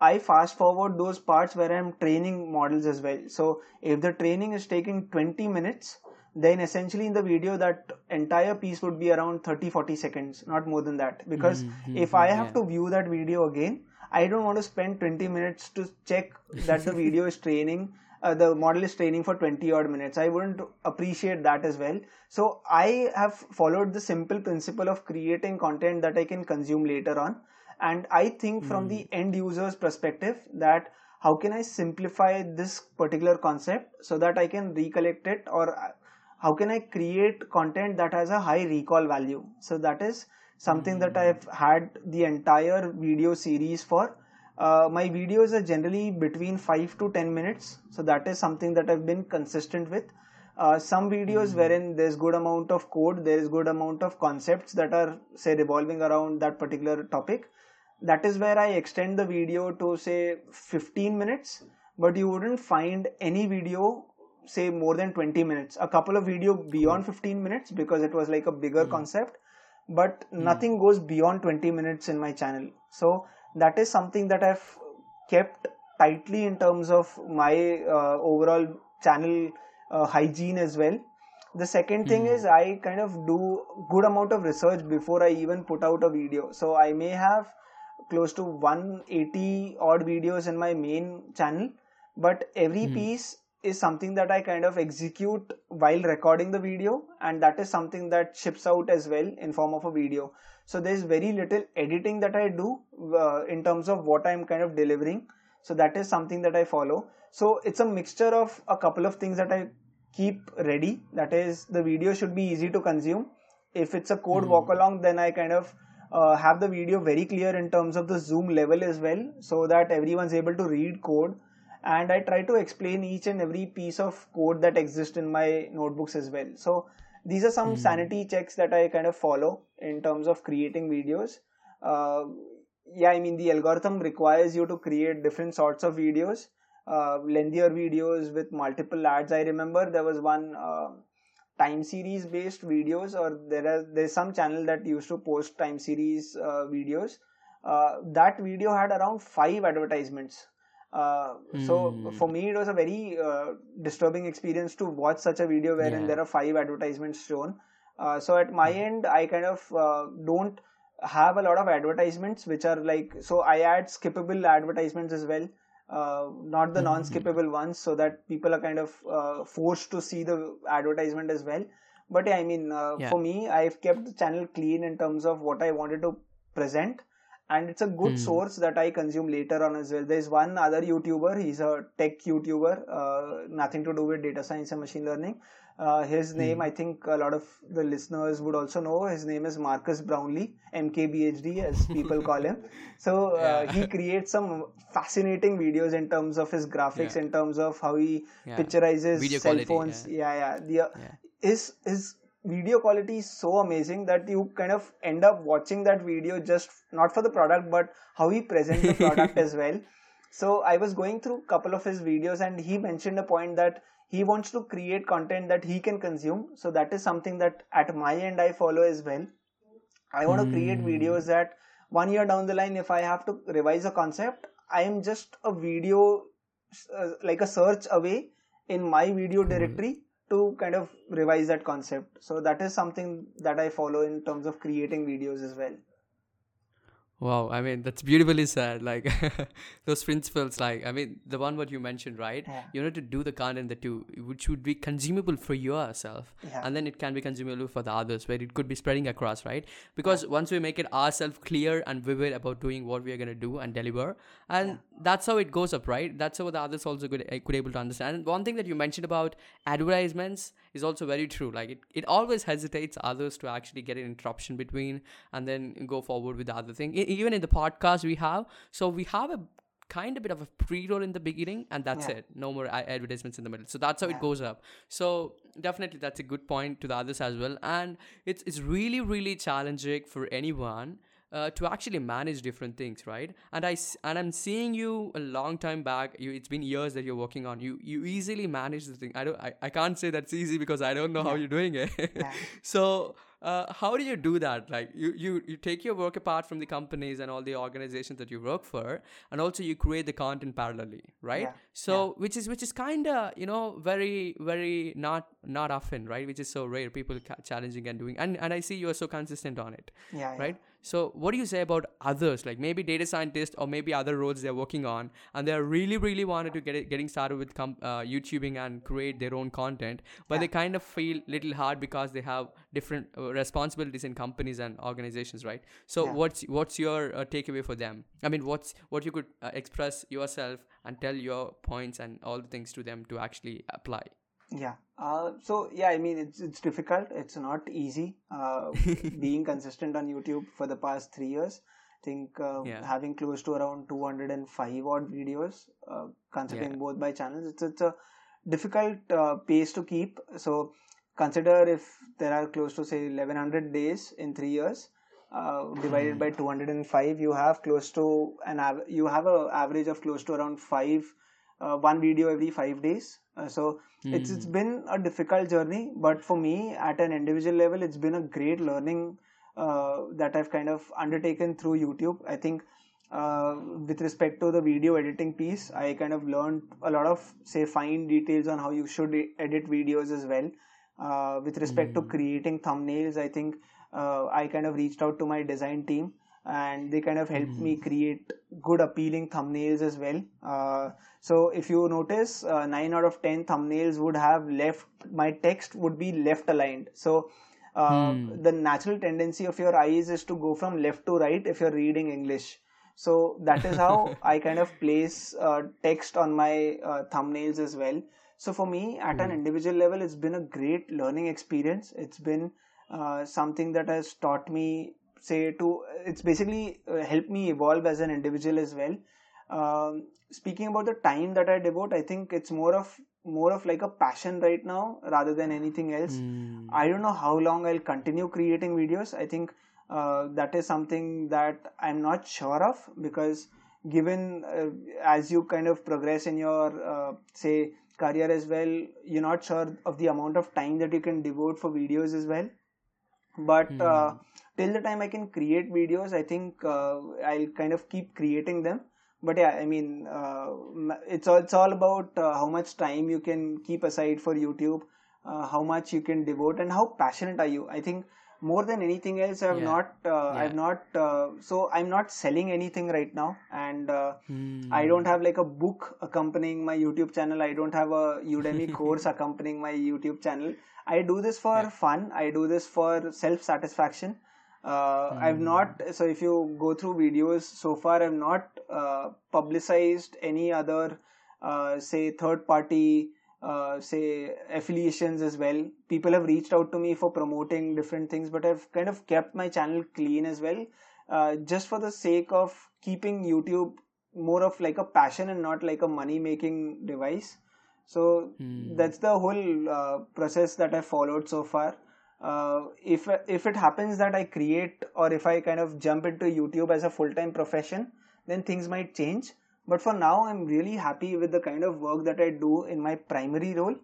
I fast forward those parts where I'm training models as well. So if the training is taking 20 minutes, then essentially in the video that entire piece would be around 30 40 seconds not more than that because if i have yeah to view that video again i don't want to spend 20 minutes to check that the video is training uh, the model is training for 20 odd minutes. I wouldn't appreciate that as well. So i have followed the simple principle of creating content that i can consume later on. And i think from mm. the end user's perspective that how can i simplify this particular concept so that i can recollect it? Or uh, how can i create content that has a high recall value? So that is something that Mm. i've had the entire video series for uh, my videos are generally between 5 to 10 minutes. So that is something that i've been consistent with. Uh, some videos Mm. wherein there's good amount of code there is good amount of concepts that are say revolving around that particular topic. That is where i extend the video to say 15 minutes. But you wouldn't find any video say more than 20 minutes. A couple of video beyond 15 minutes because it was like a bigger mm. concept. But Mm. nothing goes beyond 20 minutes in my channel. So that is something that i've kept tightly in terms of my uh, overall channel uh, hygiene as well the second thing Mm. is i kind of do good amount of research before i even put out a video so i may have close to 180 odd videos in my main channel, but every Hmm. piece is something that I kind of execute while recording the video, and that is something that ships out as well in form of a video. So there's very little editing that I do uh, in terms of what I'm kind of delivering. So that is something that I follow. So it's a mixture of a couple of things that I keep ready. That is, the video should be easy to consume. If it's a code walk along, then I kind of uh, have the video very clear in terms of the zoom level as well, so that everyone's able to read code. And I try to explain each and every piece of code that exists in my notebooks as well. So these are some sanity checks that I kind of follow in terms of creating videos. Uh, yeah, I mean, the algorithm requires you to create different sorts of videos, uh, lengthier videos with multiple ads. I remember there was one uh, time series based videos, or there are there's some channel that used to post time series uh, videos. Uh, that video had around five advertisements. Uh, so Hmm. for me, it was a very uh, disturbing experience to watch such a video wherein Yeah. there are five advertisements shown. Uh, so at my end, I kind of uh, don't have a lot of advertisements which are like so I add skippable advertisements as well, uh, not the non-skippable ones, so that people are kind of uh, forced to see the advertisement as well. But yeah, I mean, uh, Yeah. for me, I've kept the channel clean in terms of what I wanted to present and it's a good source that I consume later on as well. There's one other YouTuber, he's a tech YouTuber, uh, nothing to do with data science and machine learning. Uh, his name, I think a lot of the listeners would also know. His name is Marques Brownlee, MKBHD, as people call him. So uh, Yeah. he creates some fascinating videos in terms of his graphics, Yeah. in terms of how he Yeah. picturizes Video cell quality, phones. yeah. Yeah, yeah. The, uh, Yeah. his his video quality is so amazing that you kind of end up watching that video just not for the product but how he presents the product as well. So i was going through a couple of his videos and he mentioned a point that he wants to create content that he can consume. So that is something that at my end i follow as well. I want to create videos that one year down the line if i have to revise a concept i am just a video uh, like a search away in my video directory to kind of revise that concept. So that is something that i follow in terms of creating videos as well Wow, I mean that's beautifully said. Like those principles, like I mean the one what you mentioned, right? Yeah. You know to do the content that you which would be consumable for yourself, Yeah. and then it can be consumable for the others, where it could be spreading across, right? Because once we make it ourselves clear and vivid about doing what we are gonna do and deliver, and that's how it goes up, right? That's how the others also could eh, could able to understand. And one thing that you mentioned about advertisements is also very true. Like it, it always hesitates others to actually get an interruption between and then go forward with the other thing. Even in the podcast we have, so we have a kind of bit of a pre-roll in the beginning and that's Yeah. it. No more advertisements in the middle. So that's how it goes up. So definitely that's a good point to the others as well. And it's it's really really challenging for anyone uh, to actually manage different things right? And i and i'm seeing you a long time back. You it's been years that you're working on. You you easily manage the thing. I don't i, I can't say that's easy because i don't know how you're doing it. Yeah. so uh, how do you do that? Like you, you you take your work apart from the companies and all the organizations that you work for and also you create the content parallelly right? Yeah. so which is which is kind of you know very very not not often right? Which is so rare people ca- challenging and doing and and i see you are so consistent on it yeah, yeah. right so what do you say about others? Like maybe data scientists or maybe other roles they're working on and they're really really wanted to get it getting started with com- uh, youtubing and create their own content but they kind of feel little hard because they have different uh, responsibilities in companies and organizations right? So Yeah. what's what's your uh, takeaway for them? I mean what's what you could uh, express yourself and tell your points and all the things to them to actually apply Yeah. Uh, so yeah, I mean it's it's difficult. It's not easy. Uh, being consistent on YouTube for the past three years, I think uh, Yeah. having close to around 205 odd videos, uh, considering Yeah. both by channels, it's it's a difficult uh, pace to keep. So consider if there are close to say 1100 days in three years. Uh, divided by 205 you have close to an av- you have a average of close to around five uh, one video every five days. Uh, so it's it's been a difficult journey but for me at an individual level it's been a great learning uh, that i've kind of undertaken through youtube. I think uh, with respect to the video editing piece i kind of learned a lot of say fine details on how you should edit videos as well. Uh, with respect to creating thumbnails i think uh, i kind of reached out to my design team and they kind of helped me create good appealing thumbnails as well. Uh, so if you notice uh, 9 out of 10 thumbnails would have left my text would be left aligned. So uh, the natural tendency of your eyes is to go from left to right if you're reading english. So that is how i kind of place uh, text on my uh, thumbnails as well. So for me at an individual level it's been a great learning experience. It's been uh, something that has taught me say to it's basically uh, helped me evolve as an individual as well. Um, speaking about the time that i devote i think it's more of more of like a passion right now rather than anything else. Hmm. i don't know how long i'll continue creating videos. I think uh, that is something that i'm not sure of because given uh, as you kind of progress in your uh, say career as well you're not sure of the amount of time that you can devote for videos as well. But uh, till the time i can create videos i think uh, i'll kind of keep creating them but yeah i mean uh, it's all, it's all about uh, how much time you can keep aside for youtube uh, how much you can devote and how passionate are you i think more than anything else i've Yeah. not uh, Yeah. i've not uh, so i'm not selling anything right now and uh, Hmm. I don't have like a book accompanying my YouTube channel. I don't have a Udemy course accompanying my YouTube channel. I do this for fun. I do this for self satisfaction. Uh, I've not, so if you go through videos so far, I've not uh, publicized any other, uh, say, third party, uh, say, affiliations as well. People have reached out to me for promoting different things, but I've kind of kept my channel clean as well, uh, just for the sake of keeping YouTube more of like a passion and not like a money making device. So that's the whole uh, process that i followed so far uh, if if it happens that i create or if i kind of jump into youtube as a full time profession then things might change. But for now i'm really happy with the kind of work that i do in my primary role.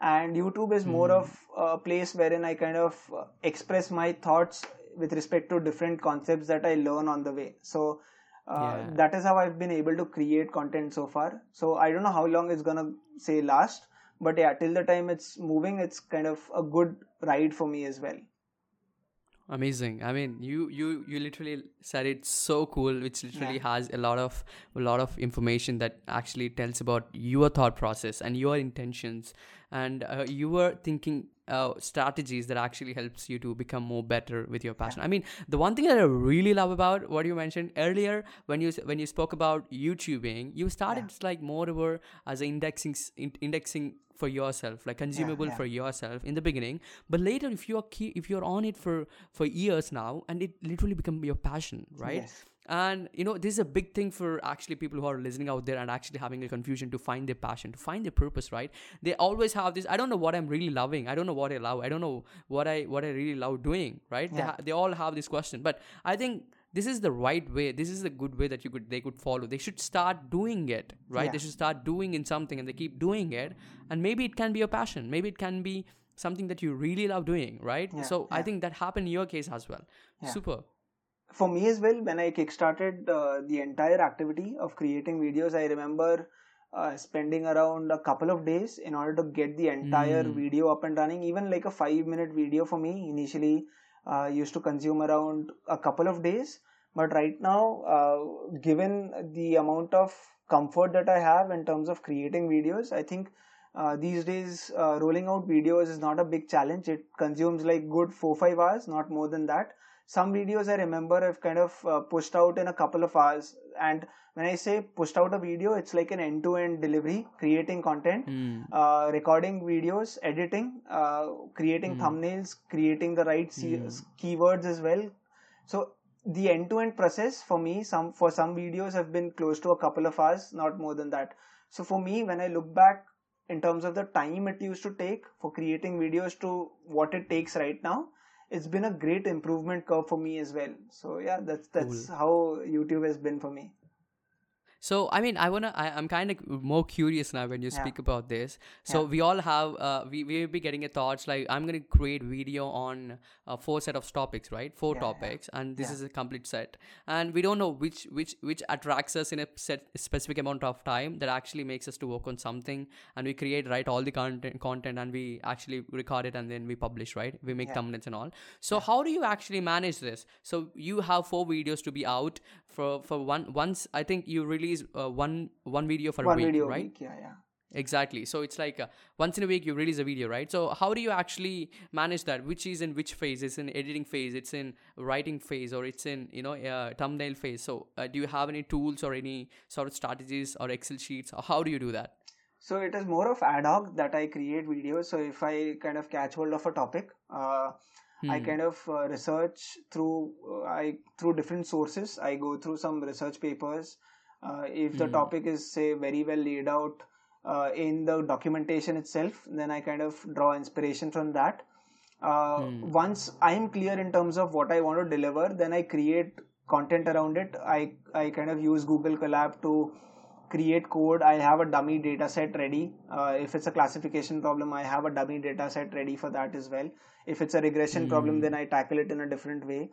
And youtube is more of a place wherein i kind of uh, express my thoughts with respect to different concepts that i learn on the way. So uh, Yeah. that is how i've been able to create content so far. So i don't know how long it's gonna say last but yeah till the time it's moving it's kind of a good ride for me as well. Amazing. I mean you you you literally said it's so cool which literally has a lot of a lot of information that actually tells about your thought process and your intentions. And uh, your thinking uh, strategies that actually helps you to become more better with your passion. I mean the one thing that i really love about what you mentioned earlier when you when you spoke about youtubing you started like more over as a indexing in- indexing for yourself like consumable yeah. for yourself in the beginning. But later if you're key, if you're on it for for years now and it literally become your passion right? Yes. and you know this is a big thing for actually people who are listening out there and actually having a confusion to find their passion to find their purpose right? They always have this i don't know what i'm really loving. I don't know what i love. I don't know what i what i really love doing right? They, ha- they all have this question. But i think this is the right way this is the good way that you could they could follow. They should start doing it right? Yeah. they should start doing in something and they keep doing it. And maybe it can be a passion. Maybe it can be something that you really love doing right? Yeah, so i think that happened in your case as well. Yeah. super. For me as well when i kickstarted uh, the entire activity of creating videos i remember uh, spending around a couple of days in order to get the entire Mm. video up and running. Even like a 5 minute video for me initially uh, used to consume around a couple of days. But right now uh, given the amount of comfort that i have in terms of creating videos i think uh, these days uh, rolling out videos is not a big challenge. It consumes like good 4 5 hours not more than that some videos I remember I've kind of uh, pushed out in a couple of hours. And when I say pushed out a video, it's like an end to end delivery, creating content, Mm. uh, recording videos, editing, uh, creating thumbnails, creating the right se- keywords as well. So the end to end process for me, some for some videos have been close to a couple of hours, not more than that. So for me, when I look back in terms of the time it used to take for creating videos to what it takes right now, it's been a great improvement curve for me as well. So yeah, that's that's how YouTube has been for me. So I mean, I wanna. I, I'm kind of more curious now when you Yeah. speak about this. So Yeah. we all have. Uh, we we will be getting a thoughts like I'm gonna create video on uh, four set of topics, right? Four Yeah, topics, and this is a complete set. And we don't know which which which attracts us in a set specific amount of time that actually makes us to work on something, and we create right all the content content, and we actually record it and then we publish, right? We make thumbnails and all. So how do you actually manage this? So you have four videos to be out for for one once. I think you release uh, one one video for One a week, right? week. Yeah, yeah. Exactly. So it's like uh, once in a week you release a video, right? So how do you actually manage that? Which is in which phase? It's in editing phase, it's in writing phase, or it's in you know uh, thumbnail phase. So uh, do you have any tools or any sort of strategies or Excel sheets? Or how do you do that? So it is more of ad hoc that I create videos. So if I kind of catch hold of a topic, uh, I Hmm. kind of uh, research through uh, I through different sources. I go through some research papers. Uh, if the Hmm. topic is say very well laid out uh, in the documentation itself, then I kind of draw inspiration from that. Uh, Hmm. Once I am clear in terms of what I want to deliver, then I create content around it. I I kind of use Google Colab to create code i have a dummy data set ready uh, if it's a classification problem i have a dummy data set ready for that as well if it's a regression problem then i tackle it in a different way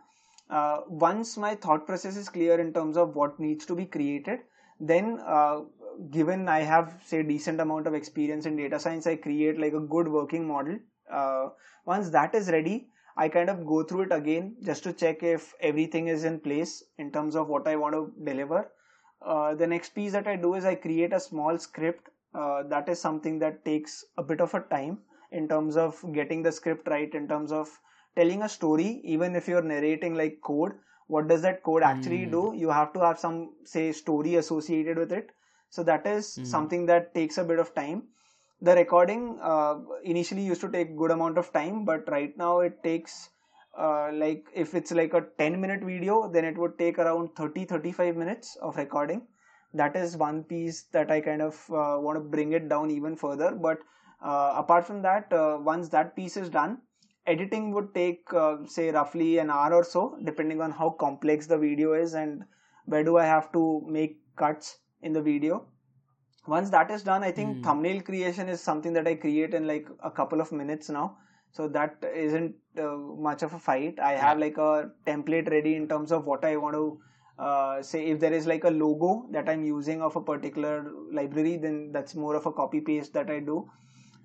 uh, once my thought process is clear in terms of what needs to be created then uh, given i have say decent amount of experience in data science i create like a good working model uh, once that is ready i kind of go through it again just to check if everything is in place in terms of what i want to deliver uh, the next piece that I do is I create a small script. Uh, that is something that takes a bit of a time in terms of getting the script right, in terms of telling a story. Even if you're narrating like code, what does that code actually do? You have to have some, say, story associated with it. So that is something that takes a bit of time. The recording uh, initially used to take good amount of time, but right now it takes uh, like if it's like a 10 minute video then it would take around 30 35 minutes of recording that is one piece that i kind of uh, want to bring it down even further but uh, apart from that uh, once that piece is done editing would take uh, say roughly an hour or so depending on how complex the video is and where do i have to make cuts in the video. Once that is done i think thumbnail creation is something that i create in like a couple of minutes now. So that isn't uh, much of a fight. I have like a template ready in terms of what i want to uh, say if there is like a logo that i'm using of a particular library then that's more of a copy paste that i do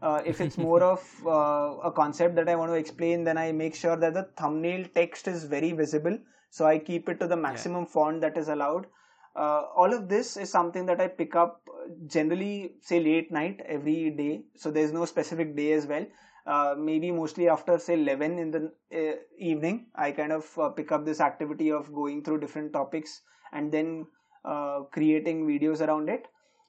uh, if it's more of uh, a concept that i want to explain then i make sure that the thumbnail text is very visible so i keep it to the maximum font that is allowed uh, all of this is something that I pick up uh, generally, say late night every day. So there's no specific day as well. Uh, maybe mostly after say 11 in the uh, evening, I kind of uh, pick up this activity of going through different topics and then uh, creating videos around it.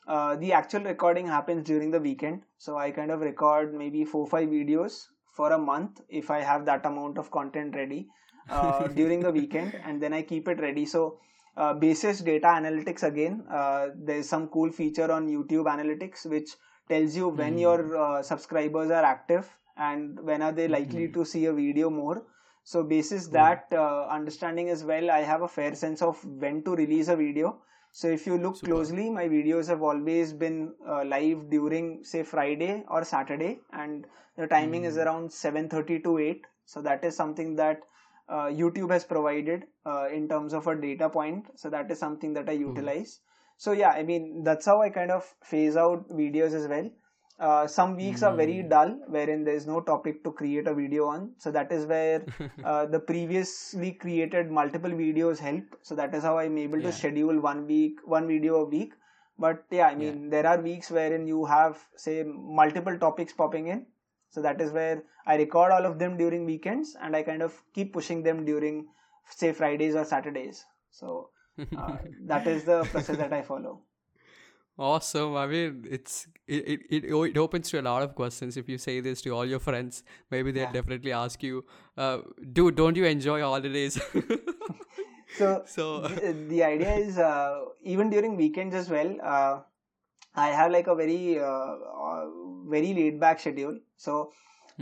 Uh, the actual recording happens during the weekend, so I kind of record maybe four five videos for a month if I have that amount of content ready uh, during the weekend, and then I keep it ready. So uh, basis data analytics again uh, there's some cool feature on youtube analytics which tells you when your uh, subscribers are active and when are they likely to see a video more. So basis that uh, understanding as well i have a fair sense of when to release a video so if you look closely my videos have always been uh, live during say friday or saturday and the timing is around 7.30 to 8 so that is something that uh, YouTube has provided uh, in terms of a data point. So that is something that I utilize. So yeah, I mean that's how I kind of phase out videos as well. Uh, some weeks are very dull, wherein there is no topic to create a video on. So that is where uh, the previously created multiple videos help. So that is how I'm able to schedule one week, one video a week. But yeah, I mean there are weeks wherein you have say multiple topics popping in. So that is where I record all of them during weekends and I kind of keep pushing them during, say, Fridays or Saturdays. So uh, that is the process that I follow. Awesome. I mean, it's it, it, it, it opens to a lot of questions. If you say this to all your friends, maybe they'll Yeah. definitely ask you, uh, dude, don't you enjoy holidays? So, So- the, the idea is uh, even during weekends as well. Uh, I have like a very uh, uh, very laid back schedule. So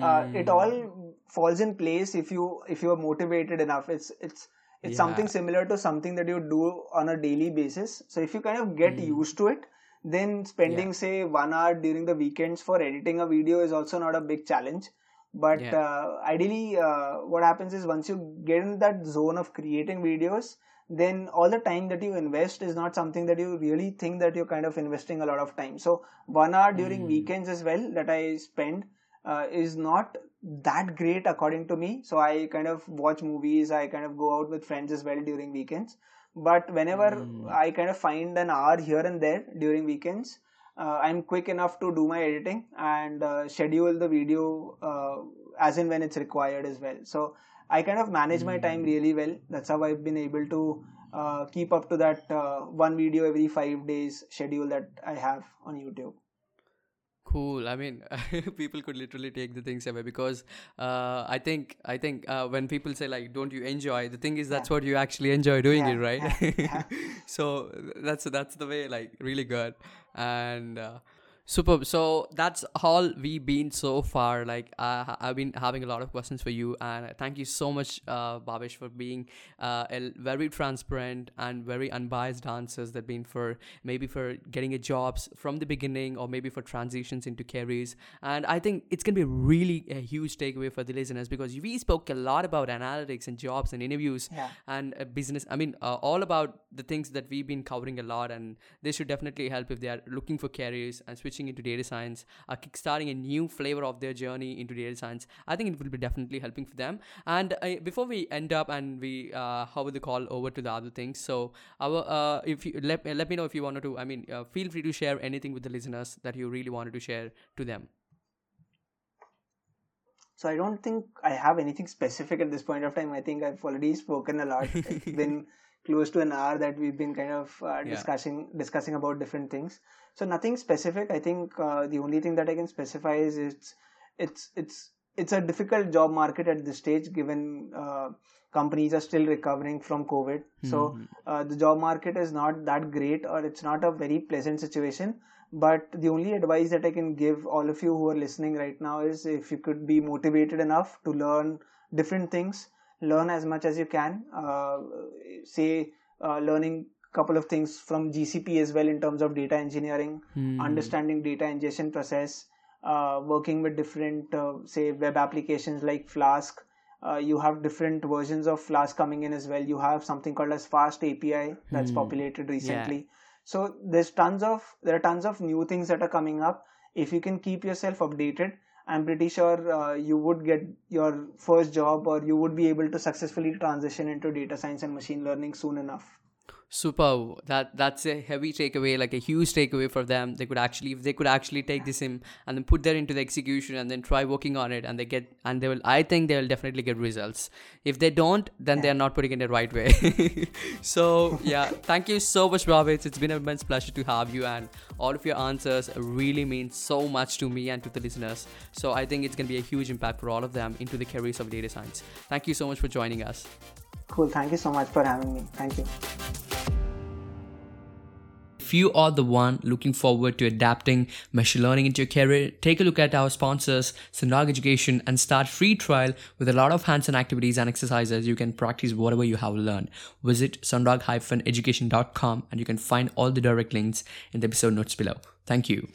uh, it all falls in place if you if you are motivated enough. It's it's it's Yeah. something similar to something that you do on a daily basis so if you kind of get Mm. used to it then spending say one hour during the weekends for editing a video is also not a big challenge. But Yeah. uh, ideally uh, what happens is once you get in that zone of creating videos then all the time that you invest is not something that you really think that you're kind of investing a lot of time. So one hour during Mm. weekends as well that i spend uh, is not that great according to me. So i kind of watch movies i kind of go out with friends as well during weekends but whenever Mm. i kind of find an hour here and there during weekends uh, i'm quick enough to do my editing and uh, schedule the video uh, as in when it's required as well so i kind of manage my time Mm. really well that's how i've been able to uh, keep up to that uh, one video every five days schedule that i have on youtube cool. I mean people could literally take the things away because uh, i think i think uh, when people say like don't you enjoy? the thing is that's Yeah. what you actually enjoy doing Yeah, it right? Yeah, so that's that's the way like really good. And uh, superb so that's all we've been so far. Like uh, i've been having a lot of questions for you and thank you so much uh, Bhavesh for being uh, a very transparent and very unbiased answers that been for maybe for getting a jobs from the beginning or maybe for transitions into careers. And i think it's going to be really a huge takeaway for the listeners because we spoke a lot about analytics and jobs and interviews yeah. and uh, business i mean uh, all about the things that we've been covering a lot and this should definitely help if they are looking for careers and switching into data science uh, kickstarting a new flavor of their journey into data science i think it will be definitely helping for them and uh, before we end up and we uh, hover the call over to the other things so our uh, if you let, let me know if you wanted to i mean uh, feel free to share anything with the listeners that you really wanted to share to them So I don't think I have anything specific at this point of time. I think I've already spoken a lot. it's been close to an hour that we've been kind of uh, Yeah. discussing discussing about different things. So nothing specific. I think uh, the only thing that I can specify is it's it's it's it's a difficult job market at this stage, given uh, companies are still recovering from COVID. So Mhm. uh, the job market is not that great, or it's not a very pleasant situation but the only advice that i can give all of you who are listening right now is if you could be motivated enough to learn different things learn as much as you can. Uh, say uh, learning couple of things from gcp as well in terms of data engineering Hmm. understanding data ingestion process uh, working with different uh, say web applications like flask. Uh, you have different versions of flask coming in as well. You have something called as fast api that's Hmm. populated recently. So there's tons of there are tons of new things that are coming up. If you can keep yourself updated i'm pretty sure uh, you would get your first job or you would be able to successfully transition into data science and machine learning soon enough super. That that's a heavy takeaway like a huge takeaway for them. They could actually if they could actually take this in and then put that into the execution and then try working on it and they get and they will i think they will definitely get results. If they don't then they are not putting it in the right way. So yeah thank you so much Roberts. it's been an immense pleasure to have you and all of your answers really mean so much to me and to the listeners. So i think it's going to be a huge impact for all of them into the careers of data science. Thank you so much for joining us. Cool. Thank you so much for having me. Thank you If you are the one looking forward to adapting machine learning into your career, take a look at our sponsors, Sundog Education, and start free trial with a lot of hands-on activities and exercises you can practice whatever you have learned. Visit sundog-education.com and you can find all the direct links in the episode notes below. Thank you.